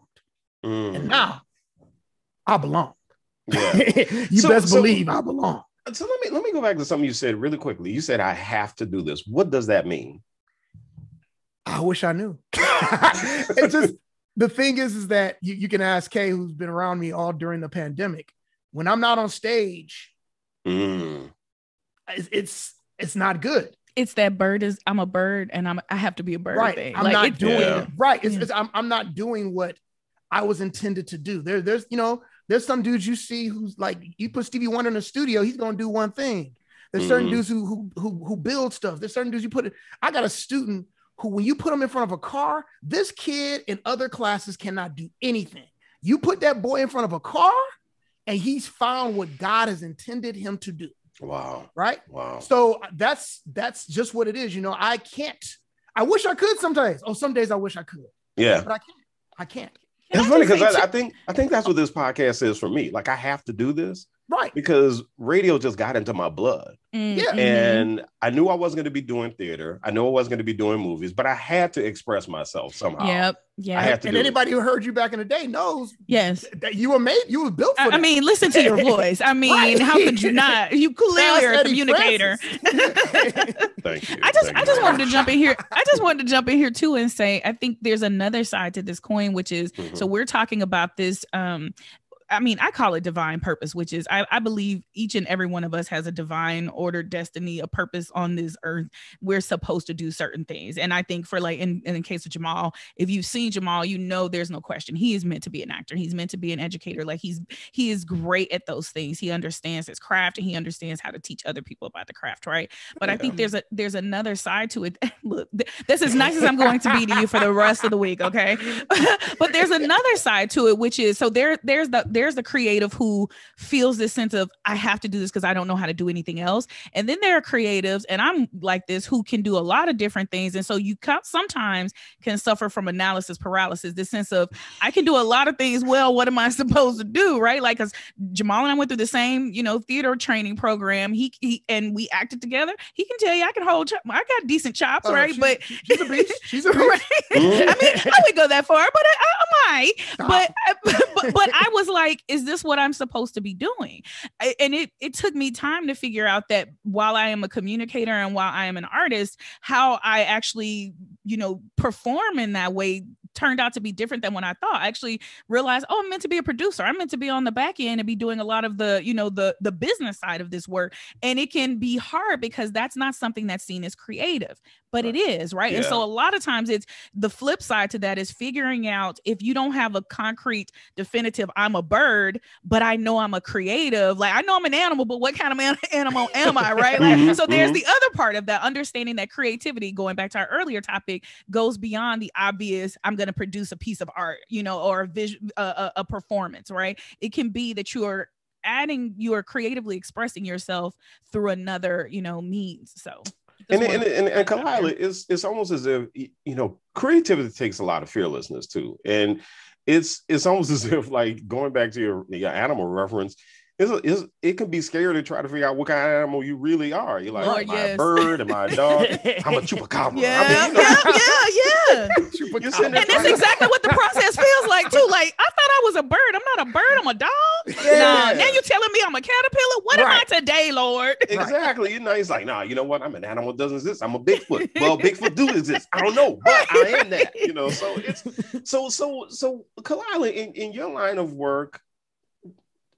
Mm. And now I belong. Yeah. you so, best so, believe I belong. So let me let me go back to something you said really quickly. You said I have to do this. What does that mean? I wish I knew. it's just the thing is, is that you, you can ask Kay, who's been around me all during the pandemic. When I'm not on stage, mm. it's, it's it's not good. It's that bird is I'm a bird and I'm I have to be a bird. Right. Thing. I'm like, not doing yeah. right. It's, it's, I'm I'm not doing what I was intended to do. There, there's you know, there's some dudes you see who's like you put Stevie Wonder in the studio, he's gonna do one thing. There's mm-hmm. certain dudes who who who who build stuff. There's certain dudes you put it. I got a student who, when you put him in front of a car, this kid in other classes cannot do anything. You put that boy in front of a car, and he's found what God has intended him to do. Wow. Right? Wow. So uh, that's that's just what it is. You know, I can't. I wish I could sometimes. Oh, some days I wish I could. Yeah. But I can't. I can't. It's funny because I, I, think I think that's what this podcast is for me. Like I have to do this, right? Because radio just got into my blood. Mm-hmm. Yeah, and I knew I wasn't going to be doing theater. I knew I wasn't going to be doing movies, but I had to express myself somehow. Yep. Yeah. I have to. And anybody it. who heard you back in the day knows. Yes. That you were made. You were built for. I, I mean, listen to your voice. I mean, right. how could you not? You clearly are a communicator. Thank you. I just, Thank I just wanted to jump in here. I just wanted to jump in here too and say, I think there's another side to this coin, which is mm-hmm. so we're talking about this um I mean, I call it divine purpose, which is I, I, believe each and every one of us has a divine order, destiny, a purpose on this earth. We're supposed to do certain things. And I think for like in, in the case of Jamal, if you've seen Jamal, you know there's no question. He is meant to be an actor. He's meant to be an educator. Like he's he is great at those things. He understands his craft and he understands how to teach other people about the craft, right? But yeah. I think there's a there's another side to it. Look, this is nice as I'm going to be to you for the rest of the week, okay? but there's another side to it, which is so there there's the there's the creative who feels this sense of I have to do this because I don't know how to do anything else. And then there are creatives, and I'm like this, who can do a lot of different things. And so you sometimes can suffer from analysis paralysis, this sense of I can do a lot of things well. What am I supposed to do? Right? Like, because Jamal and I went through the same, you know, theater training program. He, he and we acted together. He can tell you I can hold. I got decent chops, oh, right? She's, but she's a beast. She's a beast. right? I mean, I would go that far, but I, I might. But, uh, but but I was like, is this what I'm supposed to be doing? And it it took me time to figure out that while I am a communicator and while I am an artist, how I actually, you know, perform in that way turned out to be different than what I thought. I actually realized, oh, I'm meant to be a producer. I'm meant to be on the back end and be doing a lot of the, you know, the the business side of this work. And it can be hard because that's not something that's seen as creative, but right. it is, right? Yeah. And so a lot of times it's the flip side to that is figuring out if you don't have a concrete definitive I'm a bird, but I know I'm a creative. Like I know I'm an animal, but what kind of man- animal am I, right? Like mm-hmm, so there's mm-hmm. the other part of that understanding that creativity going back to our earlier topic goes beyond the obvious I'm going to produce a piece of art, you know, or a vision, a, a performance, right? It can be that you are adding, you are creatively expressing yourself through another, you know, means. So. And and, and, and Kalila, it's it's almost as if you know creativity takes a lot of fearlessness too, and it's it's almost as if like going back to your, your animal reference, it's, it's, it can be scary to try to figure out what kind of animal you really are. You're like, Lord, am yes. I a bird? Am I a dog? I'm a chupacabra. Yeah, I mean, you know, yeah, yeah, yeah. and that's exactly what the process feels like too. Like I thought I I was a bird. I'm not a bird. I'm a dog. Yeah. Nah, now you're telling me I'm a caterpillar. What Right. am I today, Lord? Exactly. You know, he's like, nah, you know what? I'm an animal that doesn't exist. I'm a Bigfoot. Well, Bigfoot do exist. I don't know, but I am that. You know, so it's so so so Kalila, in, in your line of work,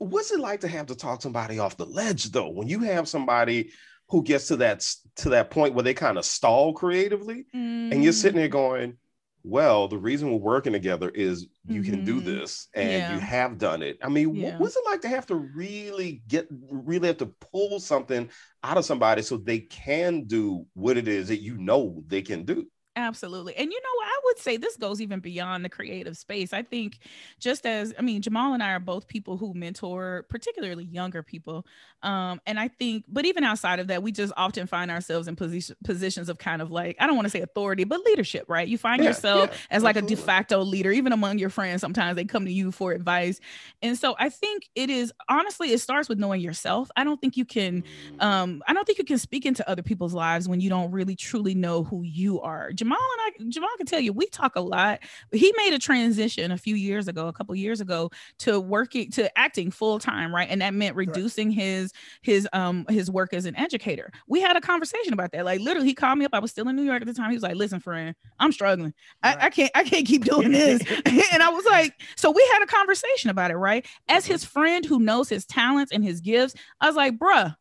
what's it like to have to talk somebody off the ledge though? When you have somebody who gets to that to that point where they kind of stall creatively and you're Mm. sitting there going, well, the reason we're working together is you can do Mhm. this and Yeah. you have done it. I mean, Yeah. what's it like to have to really get, really have to pull something out of somebody so they can do what it is that you know they can do? Absolutely. And you know, what? I would say this goes even beyond the creative space. I think just as I mean, Jamal and I are both people who mentor particularly younger people. Um, and I think, but even outside of that, we just often find ourselves in position positions of kind of like, I don't want to say authority, but leadership, right? You find Yeah, yourself yeah, as like a de facto leader, even among your friends. Sometimes they come to you for advice. And so I think it is honestly, it starts with knowing yourself. I don't think you can um i don't think you can speak into other people's lives when you don't really truly know who you are jamal and i jamal can tell you we talk a lot. He made a transition a few years ago a couple years ago to working to acting full time right? And that meant reducing his his um his work as an educator. We had a conversation about that. Like literally he called me up. I was still in new york at the time. He was like listen friend i'm struggling. I, I can't i can't keep doing this. And i was like so we had a conversation about it right? As his friend who knows his talents and his gifts i was like bruh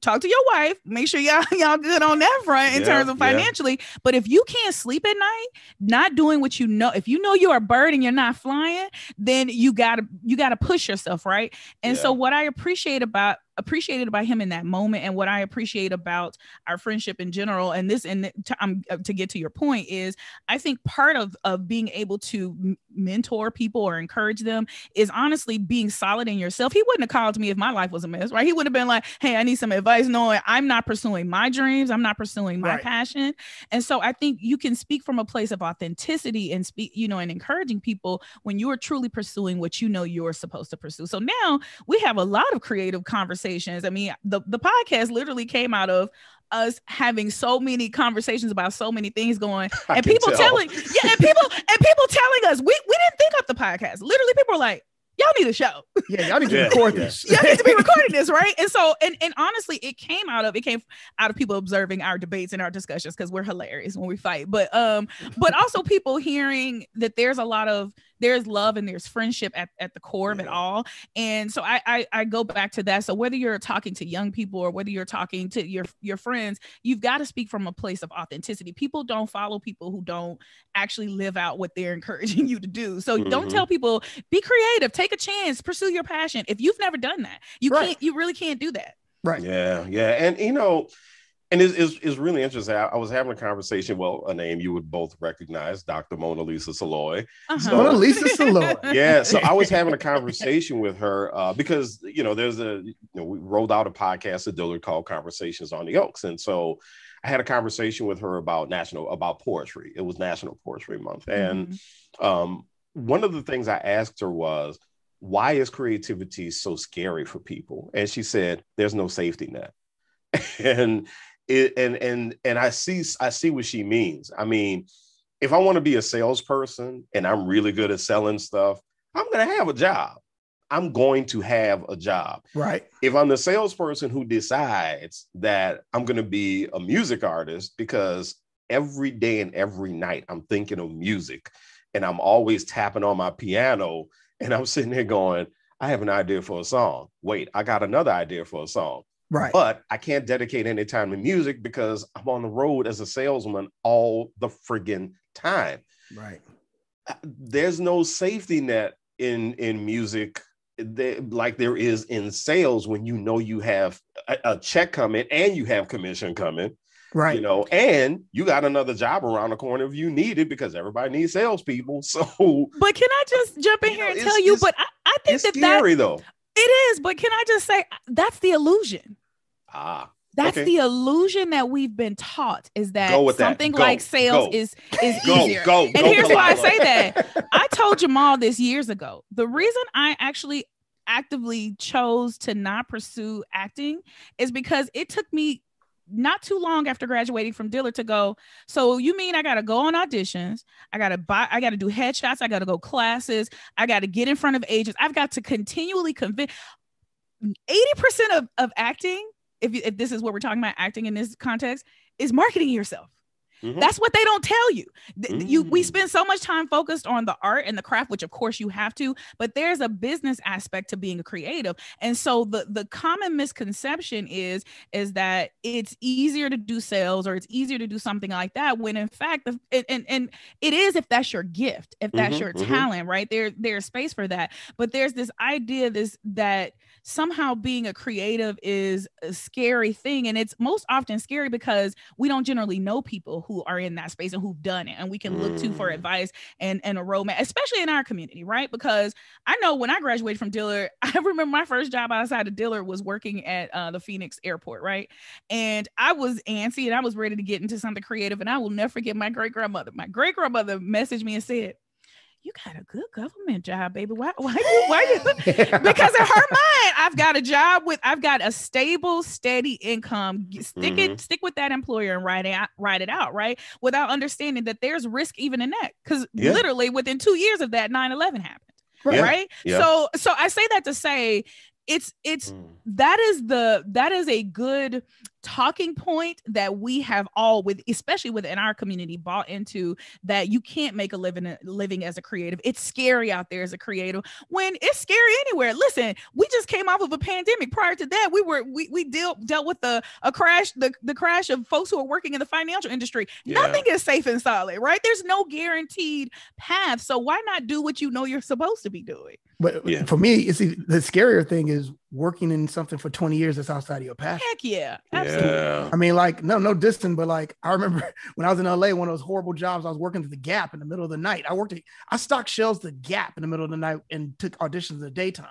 talk to your wife make sure y'all y'all good on that front in Yeah, terms of yeah. financially. But if you can't sleep at night not doing what you know if you know you're a bird and you're not flying then you gotta you gotta push yourself right? And so what i appreciate about appreciated about him in that moment and what i appreciate about our friendship in general and this and to, um, uh, to get to your point is i think part of of being able to mentor people or encourage them is honestly being solid in yourself. He wouldn't have called me if my life was a mess right? He would have been like hey i need some advice knowing i'm not pursuing my dreams i'm not pursuing my Right. passion. And so i think you can speak from a place of authenticity and speak you know and encouraging people when you are truly pursuing what you know you're supposed to pursue. So now we have a lot of creative conversations. I mean the, the podcast literally came out of us having so many conversations about so many things going I and people tell. telling yeah and people and people telling us we, we didn't think up the podcast literally people were like y'all need a show Yeah, y'all need to Yeah, record yeah. this. y'all need to be recording this right and so and, and honestly it came out of it came out of people observing our debates and our discussions because we're hilarious when we fight but um but also people hearing that there's a lot of there's love and there's friendship at, at the core of it all. And so I, I i go back to that. So whether you're talking to young people or whether you're talking to your your friends you've got to speak from a place of authenticity. People don't follow people who don't actually live out what they're encouraging you to do. So don't Mhm. tell people be creative take a chance pursue your passion if you've never done that. You Right. can't you really can't do that. Right. Yeah, yeah, and you know, and it's, it's, it's really interesting. I, I was having a conversation. Well, a name you would both recognize, Dr. Mona Lisa Saloy. Uh-huh. So- Mona Lisa Saloy. Yeah, so I was having a conversation with her uh, because you know there's a you know we rolled out a podcast at Dillard called Conversations on the Oaks, and so I had a conversation with her about national about poetry. It was National Poetry Month, and Mhm. um, one of the things I asked her was, "Why is creativity so scary for people?" And she said, "There's no safety net." and it and and and I see I see what she means. I mean, if I want to be a salesperson and I'm really good at selling stuff, I'm going to have a job. I'm going to have a job. Right. If I'm the salesperson who decides that I'm going to be a music artist because every day and every night I'm thinking of music and I'm always tapping on my piano and I'm sitting there going, I have an idea for a song. Wait, I got another idea for a song Right. but I can't dedicate any time to music because I'm on the road as a salesman all the friggin' time. right. There's no safety net in in music there, like there is in sales when you know you have a, a check coming and you have commission coming, Right. you know, and you got another job around the corner if you need it because everybody needs salespeople. So but can i just jump in here know, and tell you but i, I think it's that that scary though. It is but can i just say that's the illusion Ah, That's Okay. the illusion that we've been taught is that that. something Go. like sales Go. is is go, easier. go, And here's why I say that. I told Jamal this years ago. The reason I actually actively chose to not pursue acting is because it took me not too long after graduating from Dillard to go. So you mean I got to go on auditions? I got to buy. I got to do headshots. I got to go classes. I got to get in front of agents. I've got to continually convince. Eighty percent of of acting, if if this is what we're talking about, acting in this context, is marketing yourself. Mm-hmm. That's what they don't tell you. Mm-hmm. You we mm. spend so much time focused on the art and the craft, which of course you have to, but there's a business aspect to being a creative. And so the the common misconception is is that it's easier to do sales or it's easier to do something like that when in fact the, and and it is if that's your gift, if that's mm-hmm. your mm-hmm. talent, right? There there's space for that. But there's this idea this that somehow being a creative is a scary thing and it's most often scary because we don't generally know people who are in that space and who've done it and we can look to for mm. advice and and a roadmap especially in our community right? Because i know when i graduated from dillard i remember my first job outside of dillard was working at uh, the phoenix airport right? And i was antsy and i was ready to get into something creative and i will never forget my great grandmother my great grandmother messaged me and said you got a good government job, baby. Why, why you, why you? because in her mind, I've got a job with, I've got a stable, steady income. Stick mm-hmm. it, stick with that employer and write it out, write it out, right? Without understanding that there's risk even in that. Because yeah. literally within two years of that, 9-11 happened. Yeah. Right. Yeah. So, so I say that to say it's it's mm. that is the that is a good talking point that we have all with especially within our community bought into that you can't make a living living as a creative it's scary out there as a creative when it's scary anywhere listen we just came off of a pandemic prior to that we were we, we dealt dealt with the a crash the, the crash of folks who are working in the financial industry yeah. nothing is safe and solid right there's no guaranteed path so why not do what you know you're supposed to be doing but yeah. for me, it's the scarier thing is working in something for 20 years that's outside of your passion. Heck yeah. Absolutely. Yeah. I mean, like, no, no distant, but like I remember when I was in LA, one of those horrible jobs, I was working at the Gap in the middle of the night. I worked at, I stocked shelves the Gap in the middle of the night and took auditions in the daytime.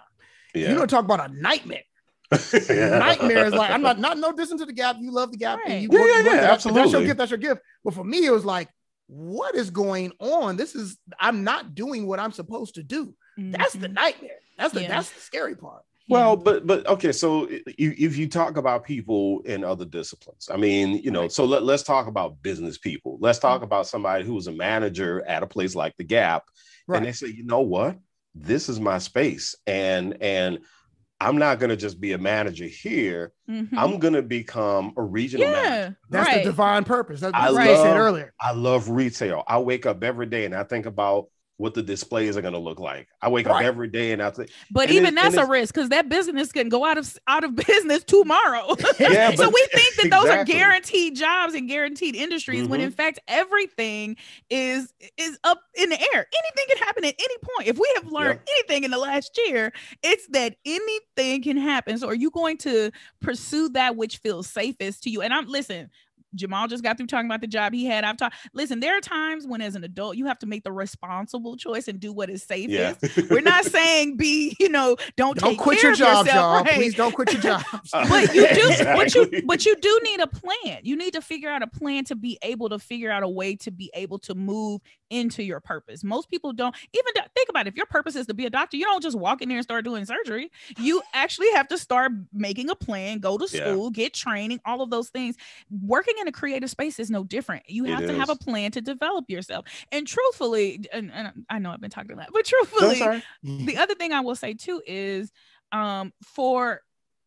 Yeah. You don't talk about a nightmare. yeah. Nightmare is like I'm not not no distance to the Gap. You love the Gap, right. and you yeah, work, yeah, yeah, absolutely. That's your gift. That's your gift. But for me, it was like, what is going on? This is I'm not doing what I'm supposed to do. Mm-hmm. That's the mm-hmm. nightmare. That's the yeah. that's the scary part. Well, but but okay, so if you talk about people in other disciplines, I mean, you know, right. so let, let's talk about business people. Let's talk mm-hmm. about somebody who was a manager at a place like the Gap, right. and they say, you know what, this is my space, and and I'm not going to just be a manager here. Mm-hmm. I'm going to become a regional yeah, manager. That's right. the divine purpose. That's what I said earlier. I love retail. I wake up every day and I think about what the displays are going to look like. I wake right. up every day and I think, but even it, that's a risk because that business can go out of out of business tomorrow. Yeah, so we think that those are guaranteed jobs and guaranteed industries mm-hmm. when in fact everything is is up in the air. Anything can happen at any point. If we have learned yeah. anything in the last year, it's that anything can happen. So are you going to pursue that which feels safest to you? And I'm listen, Jamal just got through talking about the job he had. I've talked. Listen, there are times when, as an adult, you have to make the responsible choice and do what is safest. Yeah. We're not saying be, you know, don't don't quit your job, y'all. Right? Please don't quit your job. Uh, but you do, exactly. but you, but you do need a plan. You need to figure out a plan to be able to figure out a way to be able to move into your purpose. Most people don't even think about it. If your purpose is to be a doctor, you don't just walk in there and start doing surgery. You actually have to start making a plan, go to school, yeah. get training, all of those things. Working in a creative space is no different. You have it to is. have a plan to develop yourself. And truthfully, and, and I know I've been talking a lot, but truthfully, the other thing I will say too is um, for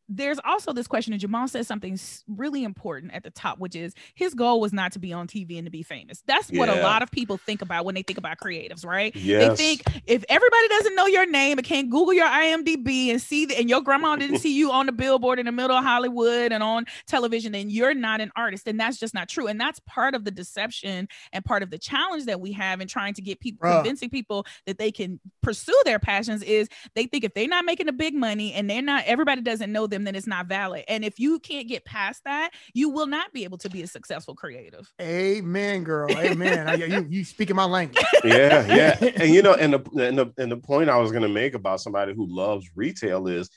there's also this question, and Jamal says something really important at the top, which is his goal was not to be on TV and to be famous. That's what yeah. a lot of people think about when they think about creatives, right? Yes. They think if everybody doesn't know your name and can't Google your IMDb and see the, and your grandma didn't see you on the billboard in the middle of Hollywood and on television, then you're not an artist. And that's just not true. And that's part of the deception and part of the challenge that we have in trying to get people, convincing people that they can pursue their passions is they think if they're not making a big money and they're not, everybody doesn't know them them, then it's not valid. And if you can't get past that, you will not be able to be a successful creative. Amen, girl. Amen. I, you you speaking my language. Yeah, yeah. And you know, and the and the and the point I was gonna make about somebody who loves retail is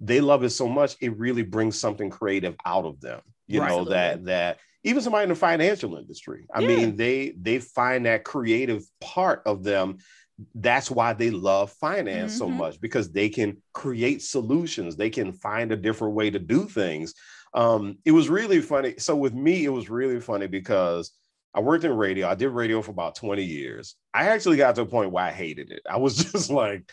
they love it so much it really brings something creative out of them. You right. know that that even somebody in the financial industry. I yeah. mean, they they find that creative part of them that's why they love finance mm-hmm. so much because they can create solutions they can find a different way to do things Um, it was really funny. So with me, it was really funny because I worked in radio. I did radio for about 20 years. I actually got to a point where I hated it. I was just like,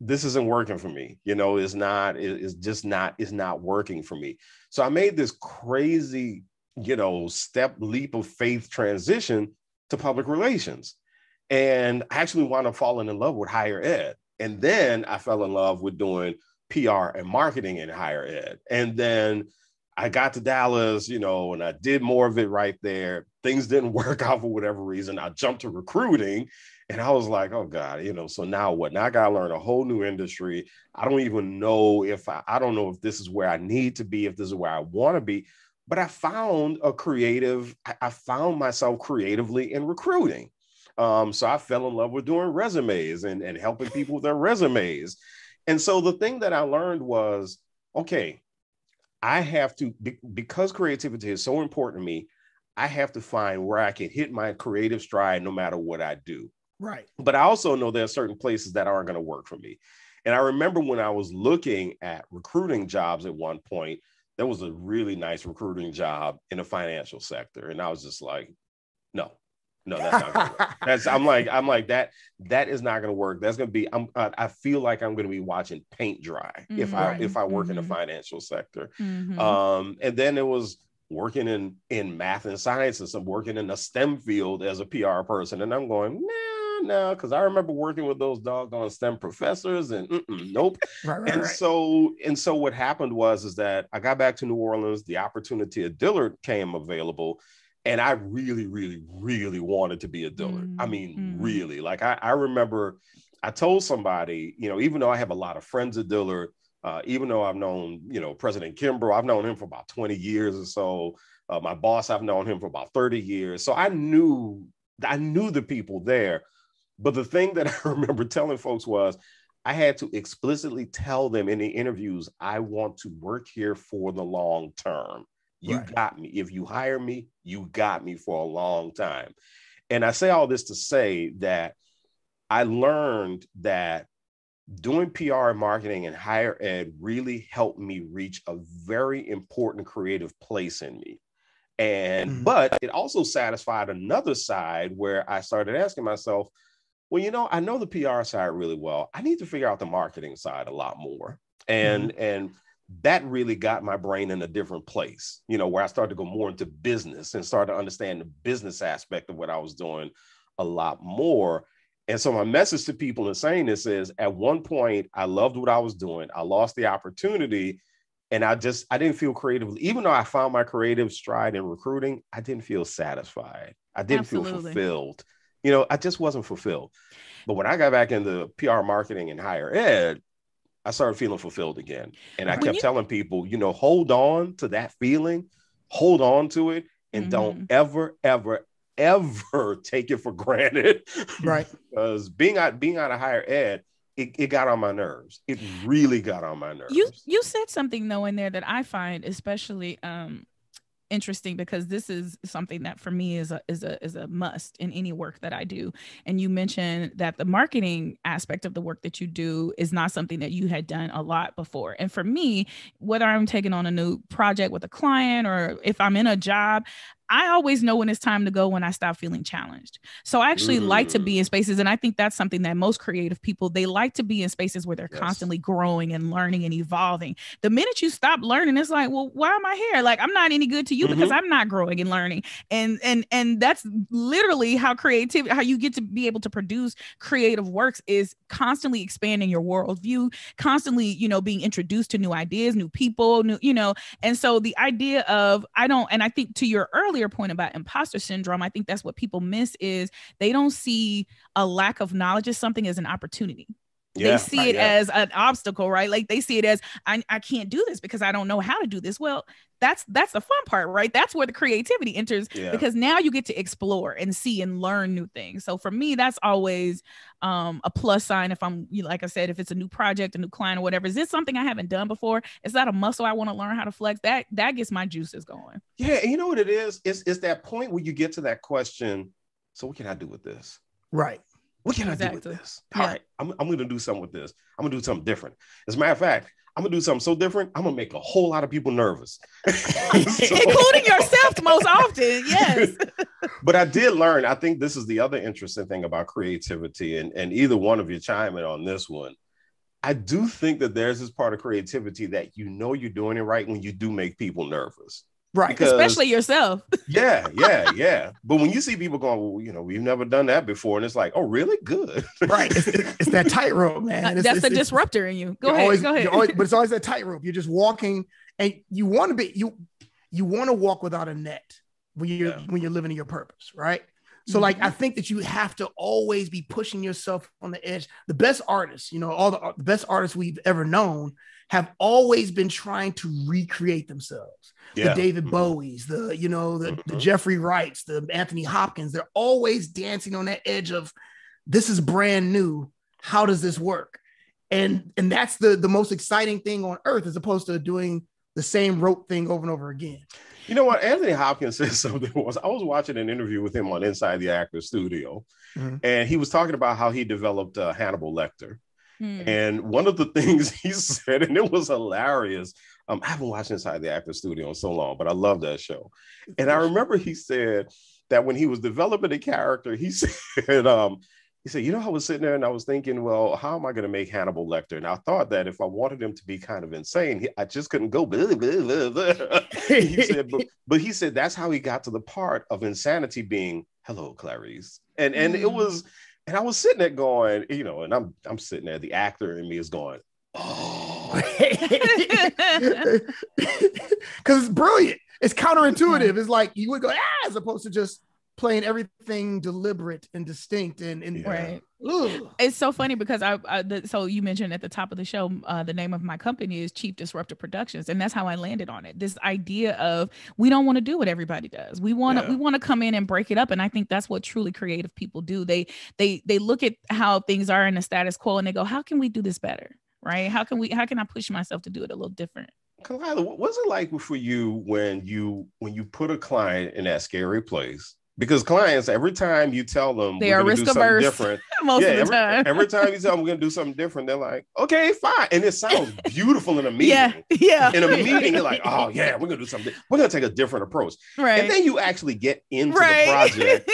this isn't working for me. You know, it's not, it's just not, it's not working for me. So I made this crazy, you know, step leap of faith transition to public relations. And I actually wound up falling in love with higher ed. And then I fell in love with doing PR and marketing in higher ed. And then I got to Dallas, you know, and I did more of it right there. Things didn't work out for whatever reason. I jumped to recruiting and I was like, oh God, you know, so now what? Now I got to learn a whole new industry. I don't even know if I, I don't know if this is where I need to be, if this is where I want to be. But I found a creative, I, I found myself creatively in recruiting. Um, so I fell in love with doing resumes and, and helping people with their resumes. And so the thing that I learned was okay, I have to, because creativity is so important to me, I have to find where I can hit my creative stride no matter what I do. Right. But I also know there are certain places that aren't going to work for me. And I remember when I was looking at recruiting jobs at one point, there was a really nice recruiting job in the financial sector. And I was just like, no, that's not gonna work. That's I'm like I'm like that. That is not gonna work. That's gonna be. I'm. I feel like I'm gonna be watching paint dry mm-hmm. if I if I work mm-hmm. in the mm-hmm. financial sector. Mm-hmm. Um, and then it was working in in math and sciences. I'm working in the STEM field as a PR person, and I'm going nah, nah, because I remember working with those doggone STEM professors, and nope. right, right, and right. so and so what happened was is that I got back to New Orleans. The opportunity at Dillard came available and I really, really, really wanted to be a Dillard. Mm-hmm. I mean, mm-hmm. really. Like I, I remember I told somebody, you know, even though I have a lot of friends at Dillard, uh, even though I've known, you know, President Kimbrough, I've known him for about 20 years or so. Uh, my boss, I've known him for about 30 years. So I knew, I knew the people there. But the thing that I remember telling folks was, I had to explicitly tell them in the interviews, I want to work here for the long term. You right. got me. If you hire me, you got me for a long time. And I say all this to say that I learned that doing PR and marketing and higher ed really helped me reach a very important creative place in me. And mm-hmm. but it also satisfied another side where I started asking myself, well, you know, I know the PR side really well. I need to figure out the marketing side a lot more. And mm-hmm. and that really got my brain in a different place, you know, where I started to go more into business and started to understand the business aspect of what I was doing a lot more. And so my message to people in saying this is at one point I loved what I was doing. I lost the opportunity and I just I didn't feel creative. even though I found my creative stride in recruiting, I didn't feel satisfied. I didn't Absolutely. feel fulfilled. You know, I just wasn't fulfilled. But when I got back into PR marketing and higher ed, I started feeling fulfilled again. And I kept you- telling people, you know, hold on to that feeling, hold on to it, and mm-hmm. don't ever, ever, ever take it for granted. Right. because being out being out of higher ed, it, it got on my nerves. It really got on my nerves. You you said something though in there that I find especially um interesting because this is something that for me is a is a is a must in any work that I do. And you mentioned that the marketing aspect of the work that you do is not something that you had done a lot before. And for me, whether I'm taking on a new project with a client or if I'm in a job, I always know when it's time to go when I stop feeling challenged. So I actually mm. like to be in mm. spaces and I think that's something that most creative people they like to be in spaces where they're yes. constantly growing and learning and evolving. The minute you stop learning it's like, well, why am I here? Like I'm not any good to you mm-hmm. because I'm not growing and learning. And and and that's literally how creativity how you get to be able to produce creative works is constantly expanding your worldview, constantly, you know, being introduced to new ideas, new people, new, you know. And so the idea of I don't and I think to your earlier earlier point about imposter syndrome, I think that's what people miss is they don't see a lack of knowledge as something as an opportunity. Yeah, they see it yeah. as an obstacle, right? Like they see it as I, I can't do this because I don't know how to do this. Well, that's that's the fun part, right? That's where the creativity enters yeah. because now you get to explore and see and learn new things. So for me, that's always um, a plus sign. If I'm like I said, if it's a new project, a new client, or whatever, is this something I haven't done before? Is that a muscle I want to learn how to flex? That that gets my juices going. Yeah, and you know what it is? It's it's that point where you get to that question. So what can I do with this? Right. What can exactly. I do with this? All yeah. right, I'm, I'm going to do something with this. I'm going to do something different. As a matter of fact, I'm gonna do something so different. I'm gonna make a whole lot of people nervous, including yourself most often. Yes. but I did learn. I think this is the other interesting thing about creativity, and and either one of you chime in on this one. I do think that there's this part of creativity that you know you're doing it right when you do make people nervous. Right. Because, Especially yourself. yeah, yeah, yeah. But when you see people going, well, you know, we've never done that before, and it's like, oh, really? Good. right. It's, it's that tightrope, man. It's, That's the disruptor in you. Go ahead. Always, go ahead. Always, but it's always that tightrope. You're just walking, and you want to be you you want to walk without a net when you're yeah. when you're living in your purpose, right? So, mm-hmm. like, I think that you have to always be pushing yourself on the edge. The best artists, you know, all the, the best artists we've ever known have always been trying to recreate themselves. Yeah. The David mm-hmm. Bowies, the you know the, mm-hmm. the Jeffrey Wrights, the Anthony Hopkins. They're always dancing on that edge of this is brand new. How does this work? And and that's the the most exciting thing on earth, as opposed to doing the same rope thing over and over again. You know what? Anthony Hopkins said something was I was watching an interview with him on Inside the Actor Studio, mm-hmm. and he was talking about how he developed uh, Hannibal Lecter. Hmm. And one of the things he said, and it was hilarious. Um, I haven't watched Inside the Actor Studio in so long, but I love that show. And I remember he said that when he was developing the character, he said, um, he said, you know, I was sitting there and I was thinking, well, how am I going to make Hannibal Lecter? And I thought that if I wanted him to be kind of insane, he, I just couldn't go. Blah, blah, blah, he said, but, but, he said that's how he got to the part of insanity being, hello, Clarice. And and mm. it was and I was sitting there going, you know, and I'm I'm sitting there, the actor in me is going, oh, because it's brilliant. It's counterintuitive. It's like you would go ah, as opposed to just playing everything deliberate and distinct and, and yeah. right. Ugh. It's so funny because I, I the, so you mentioned at the top of the show uh, the name of my company is Chief Disruptor Productions and that's how I landed on it. This idea of we don't want to do what everybody does. We want to yeah. we want to come in and break it up and I think that's what truly creative people do. They they they look at how things are in the status quo and they go how can we do this better? Right? How can we how can I push myself to do it a little different? Kalila, what was it like for you when you when you put a client in that scary place because clients every time you tell them they are risk averse different most yeah, of the every, time. every time you tell them we're gonna do something different they're like okay fine and it sounds beautiful in a meeting. yeah. Yeah in a meeting you're like oh yeah we're gonna do something we're gonna take a different approach right. and then you actually get into right. the project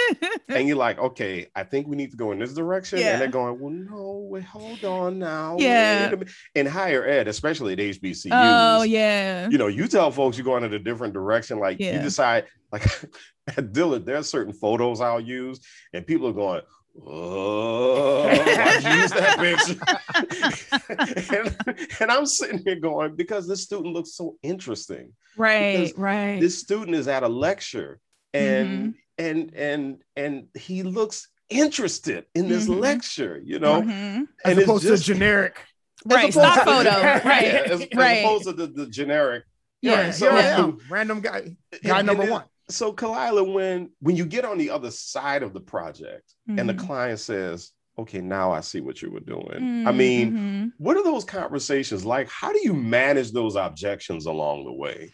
and you're like okay I think we need to go in this direction yeah. and they're going well no wait hold on now yeah. in higher ed especially at HBCUs oh yeah. you know you tell folks you're going in a different direction like yeah. you decide like at Dillard, there are certain photos I'll use, and people are going, Oh, I use that picture. and, and, I'm sitting here going, because this student looks so interesting. Right, because right. This student is at a lecture and mm-hmm. and and and he looks interested in this mm-hmm. lecture, you know, mm-hmm. as opposed just, to generic. Right, stock photo. right. Yeah, as, right. as opposed to the, the generic. Yeah, right, so, yeah, random guy, guy number one so Kalila, when when you get on the other side of the project mm-hmm. and the mm-hmm. client says, okay, now I see what you were doing. Mm-hmm. I mean, what are those conversations like? How do you manage those objections along the way?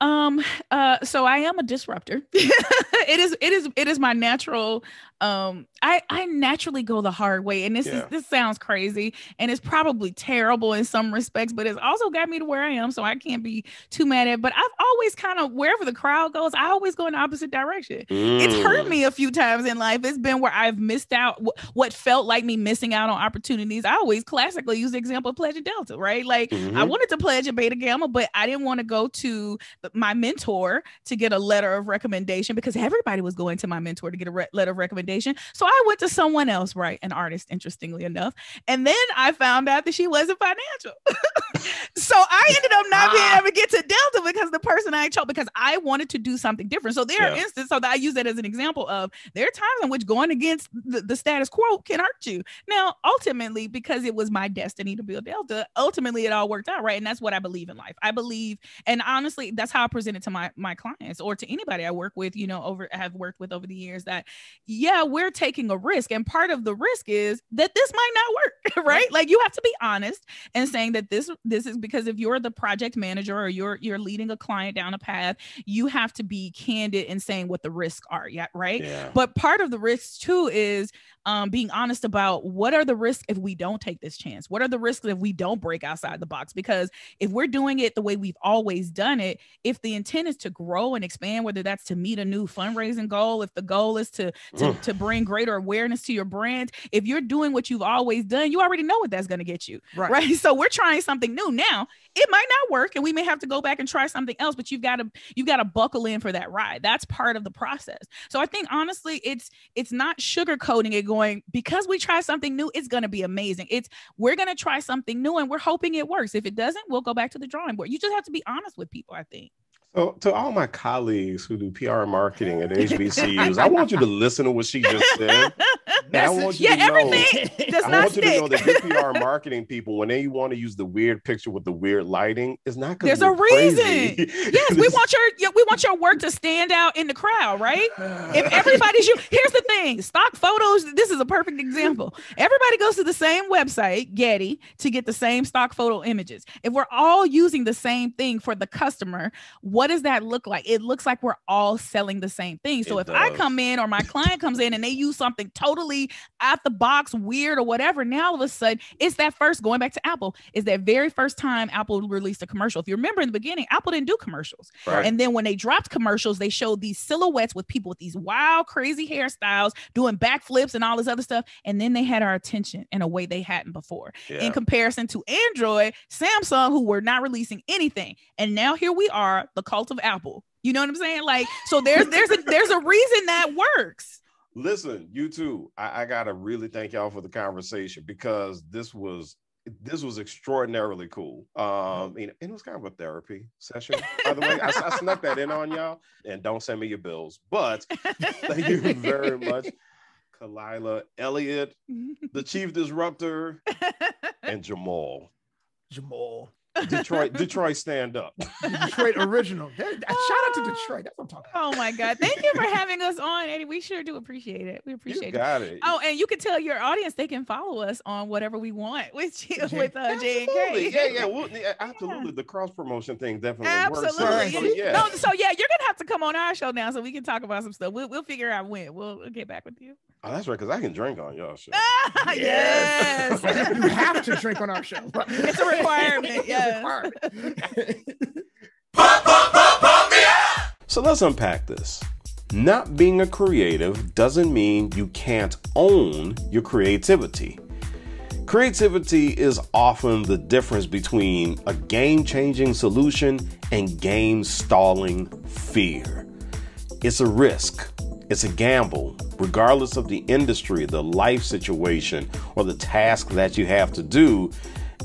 Um, uh, so I am a disruptor. it is, it is, it is my natural um i i naturally go the hard way and this yeah. is this sounds crazy and it's probably terrible in some respects but it's also got me to where i am so i can't be too mad at but i've always kind of wherever the crowd goes i always go in the opposite direction mm. it's hurt me a few times in life it's been where i've missed out what felt like me missing out on opportunities i always classically use the example of pledge delta right like mm-hmm. i wanted to pledge a beta gamma but i didn't want to go to my mentor to get a letter of recommendation because everybody was going to my mentor to get a re- letter of recommendation recommendation. So I went to someone else, right? An artist, interestingly enough. And then I found out that she wasn't financial. so I ended up not being ah. able to get to Delta because the person I chose, because I wanted to do something different. So there yeah. are instances, so that I use that as an example of there are times in which going against the, the status quo can hurt you. Now, ultimately, because it was my destiny to build Delta, ultimately it all worked out, right? And that's what I believe in life. I believe, and honestly, that's how I present it to my my clients or to anybody I work with, you know, over have worked with over the years that yeah, we're taking a risk. And part of the risk is that this might not work. right? Like you have to be honest and saying that this this is because if you're the project manager or you're you're leading a client down a path, you have to be candid in saying what the risks are. Yeah, right. Yeah. But part of the risks too is um, being honest about what are the risks if we don't take this chance? What are the risks if we don't break outside the box? Because if we're doing it the way we've always done it, if the intent is to grow and expand, whether that's to meet a new fundraising goal, if the goal is to to, to bring greater awareness to your brand, if you're doing what you've always done, you already know what that's going to get you, Right. right? So we're trying something new now. It might not work, and we may have to go back and try something else. But you've got to you've got to buckle in for that ride. That's part of the process. So I think honestly, it's it's not sugarcoating it, going because we try something new, it's going to be amazing. It's we're going to try something new, and we're hoping it works. If it doesn't, we'll go back to the drawing board. You just have to be honest with people. I think. So, to all my colleagues who do PR and marketing at HBCUs, I want you to listen to what she just said. I want you Yeah, to know, everything does I want you to know that good PR and marketing people, when they want to use the weird picture with the weird lighting, it's not because There's a reason. Yes, we want your we want your work to stand out in the crowd, right? If everybody's you, here's the thing: stock photos. This is a perfect example. Everybody goes to the same website, Getty, to get the same stock photo images. If we're all using the same thing for the customer, what does that look like? It looks like we're all selling the same thing. So It if I come in or my client comes in and they use something totally out the box, weird or whatever, now all of a sudden it's that first going back to Apple is that very first time Apple released a commercial. If you remember in the beginning, Apple didn't do commercials. Right. And then when they dropped commercials, they showed these silhouettes with people with these wild, crazy hairstyles, doing backflips and all this other stuff. And then they had our attention in a way they hadn't before. Yeah. In comparison to Android, Samsung, who were not releasing anything. And now here we are, the cult of Apple. You know what I'm saying? Like, so there's there's a there's a reason that works. Listen, you too. I, I gotta really thank y'all for the conversation because this was this was extraordinarily cool. Um, and it was kind of a therapy session, by the way. I, I snuck that in on y'all, and don't send me your bills. But thank you very much, Kalila Elliott, the Chief Disruptor, and Jamal. Jamal. Detroit, Detroit, stand up. Detroit original. That- that- shout out to Detroit. That's what I'm talking about. Oh my God. Thank you for having us on, Eddie. We sure do appreciate it. We appreciate it. got it. Oh, and you can tell your audience they can follow us on whatever we want with you, J- with uh, J and Absolutely. K. Yeah, yeah, well, yeah, absolutely. The cross promotion thing definitely works. So- Absolutely. So, yeah. No, so yeah, you're gonna have to come on our show now so we can talk about some stuff. We'll we'll figure out when. We'll, we'll get back with you. Oh, that's right, because I can drink on y'all show. Ah, yes. you have to drink on our show. It's a requirement, It's a yes. requirement. So let's unpack this. Not being a creative doesn't mean you can't own your creativity. Creativity is often the difference between a game changing solution and game stalling fear. It's a risk, it's a gamble, regardless of the industry, the life situation, or the task that you have to do.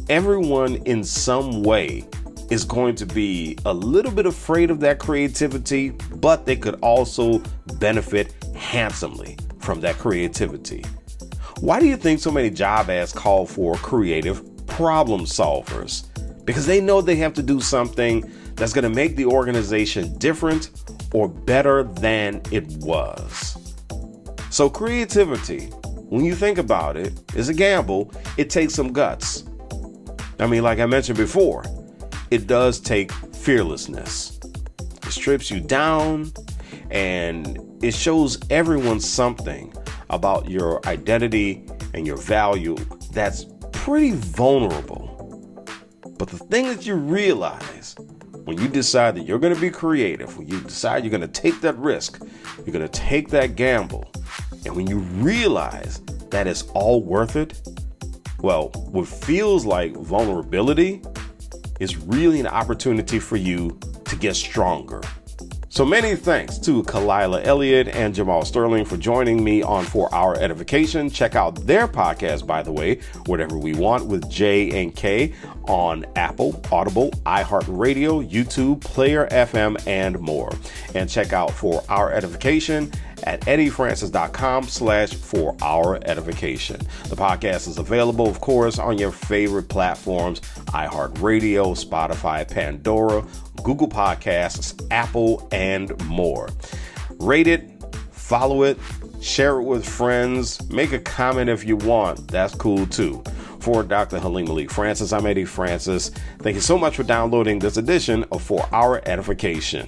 Everyone in some way is going to be a little bit afraid of that creativity, but they could also benefit handsomely from that creativity. Why do you think so many job ads call for creative problem solvers? Because they know they have to do something that's going to make the organization different or better than it was. So, creativity, when you think about it, is a gamble. It takes some guts. I mean, like I mentioned before, it does take fearlessness. It strips you down and it shows everyone something about your identity and your value that's pretty vulnerable. But the thing that you realize when you decide that you're going to be creative, when you decide you're going to take that risk, you're going to take that gamble, and when you realize that it's all worth it, well, what feels like vulnerability is really an opportunity for you to get stronger. So many thanks to Kalila Elliott and Jamal Sterling for joining me on For Our Edification. Check out their podcast, by the way, Whatever We Want with J and K on Apple, Audible, iHeartRadio, YouTube, Player FM, and more. And check out For Our Edification at eddiefrancis.com slash for our edification. The podcast is available, of course, on your favorite platforms, iHeartRadio, Spotify, Pandora, Google Podcasts, Apple, and more. Rate it, follow it, share it with friends, make a comment if you want. That's cool too. For Dr. Halim Malik Francis, I'm Eddie Francis. Thank you so much for downloading this edition of For Our Edification.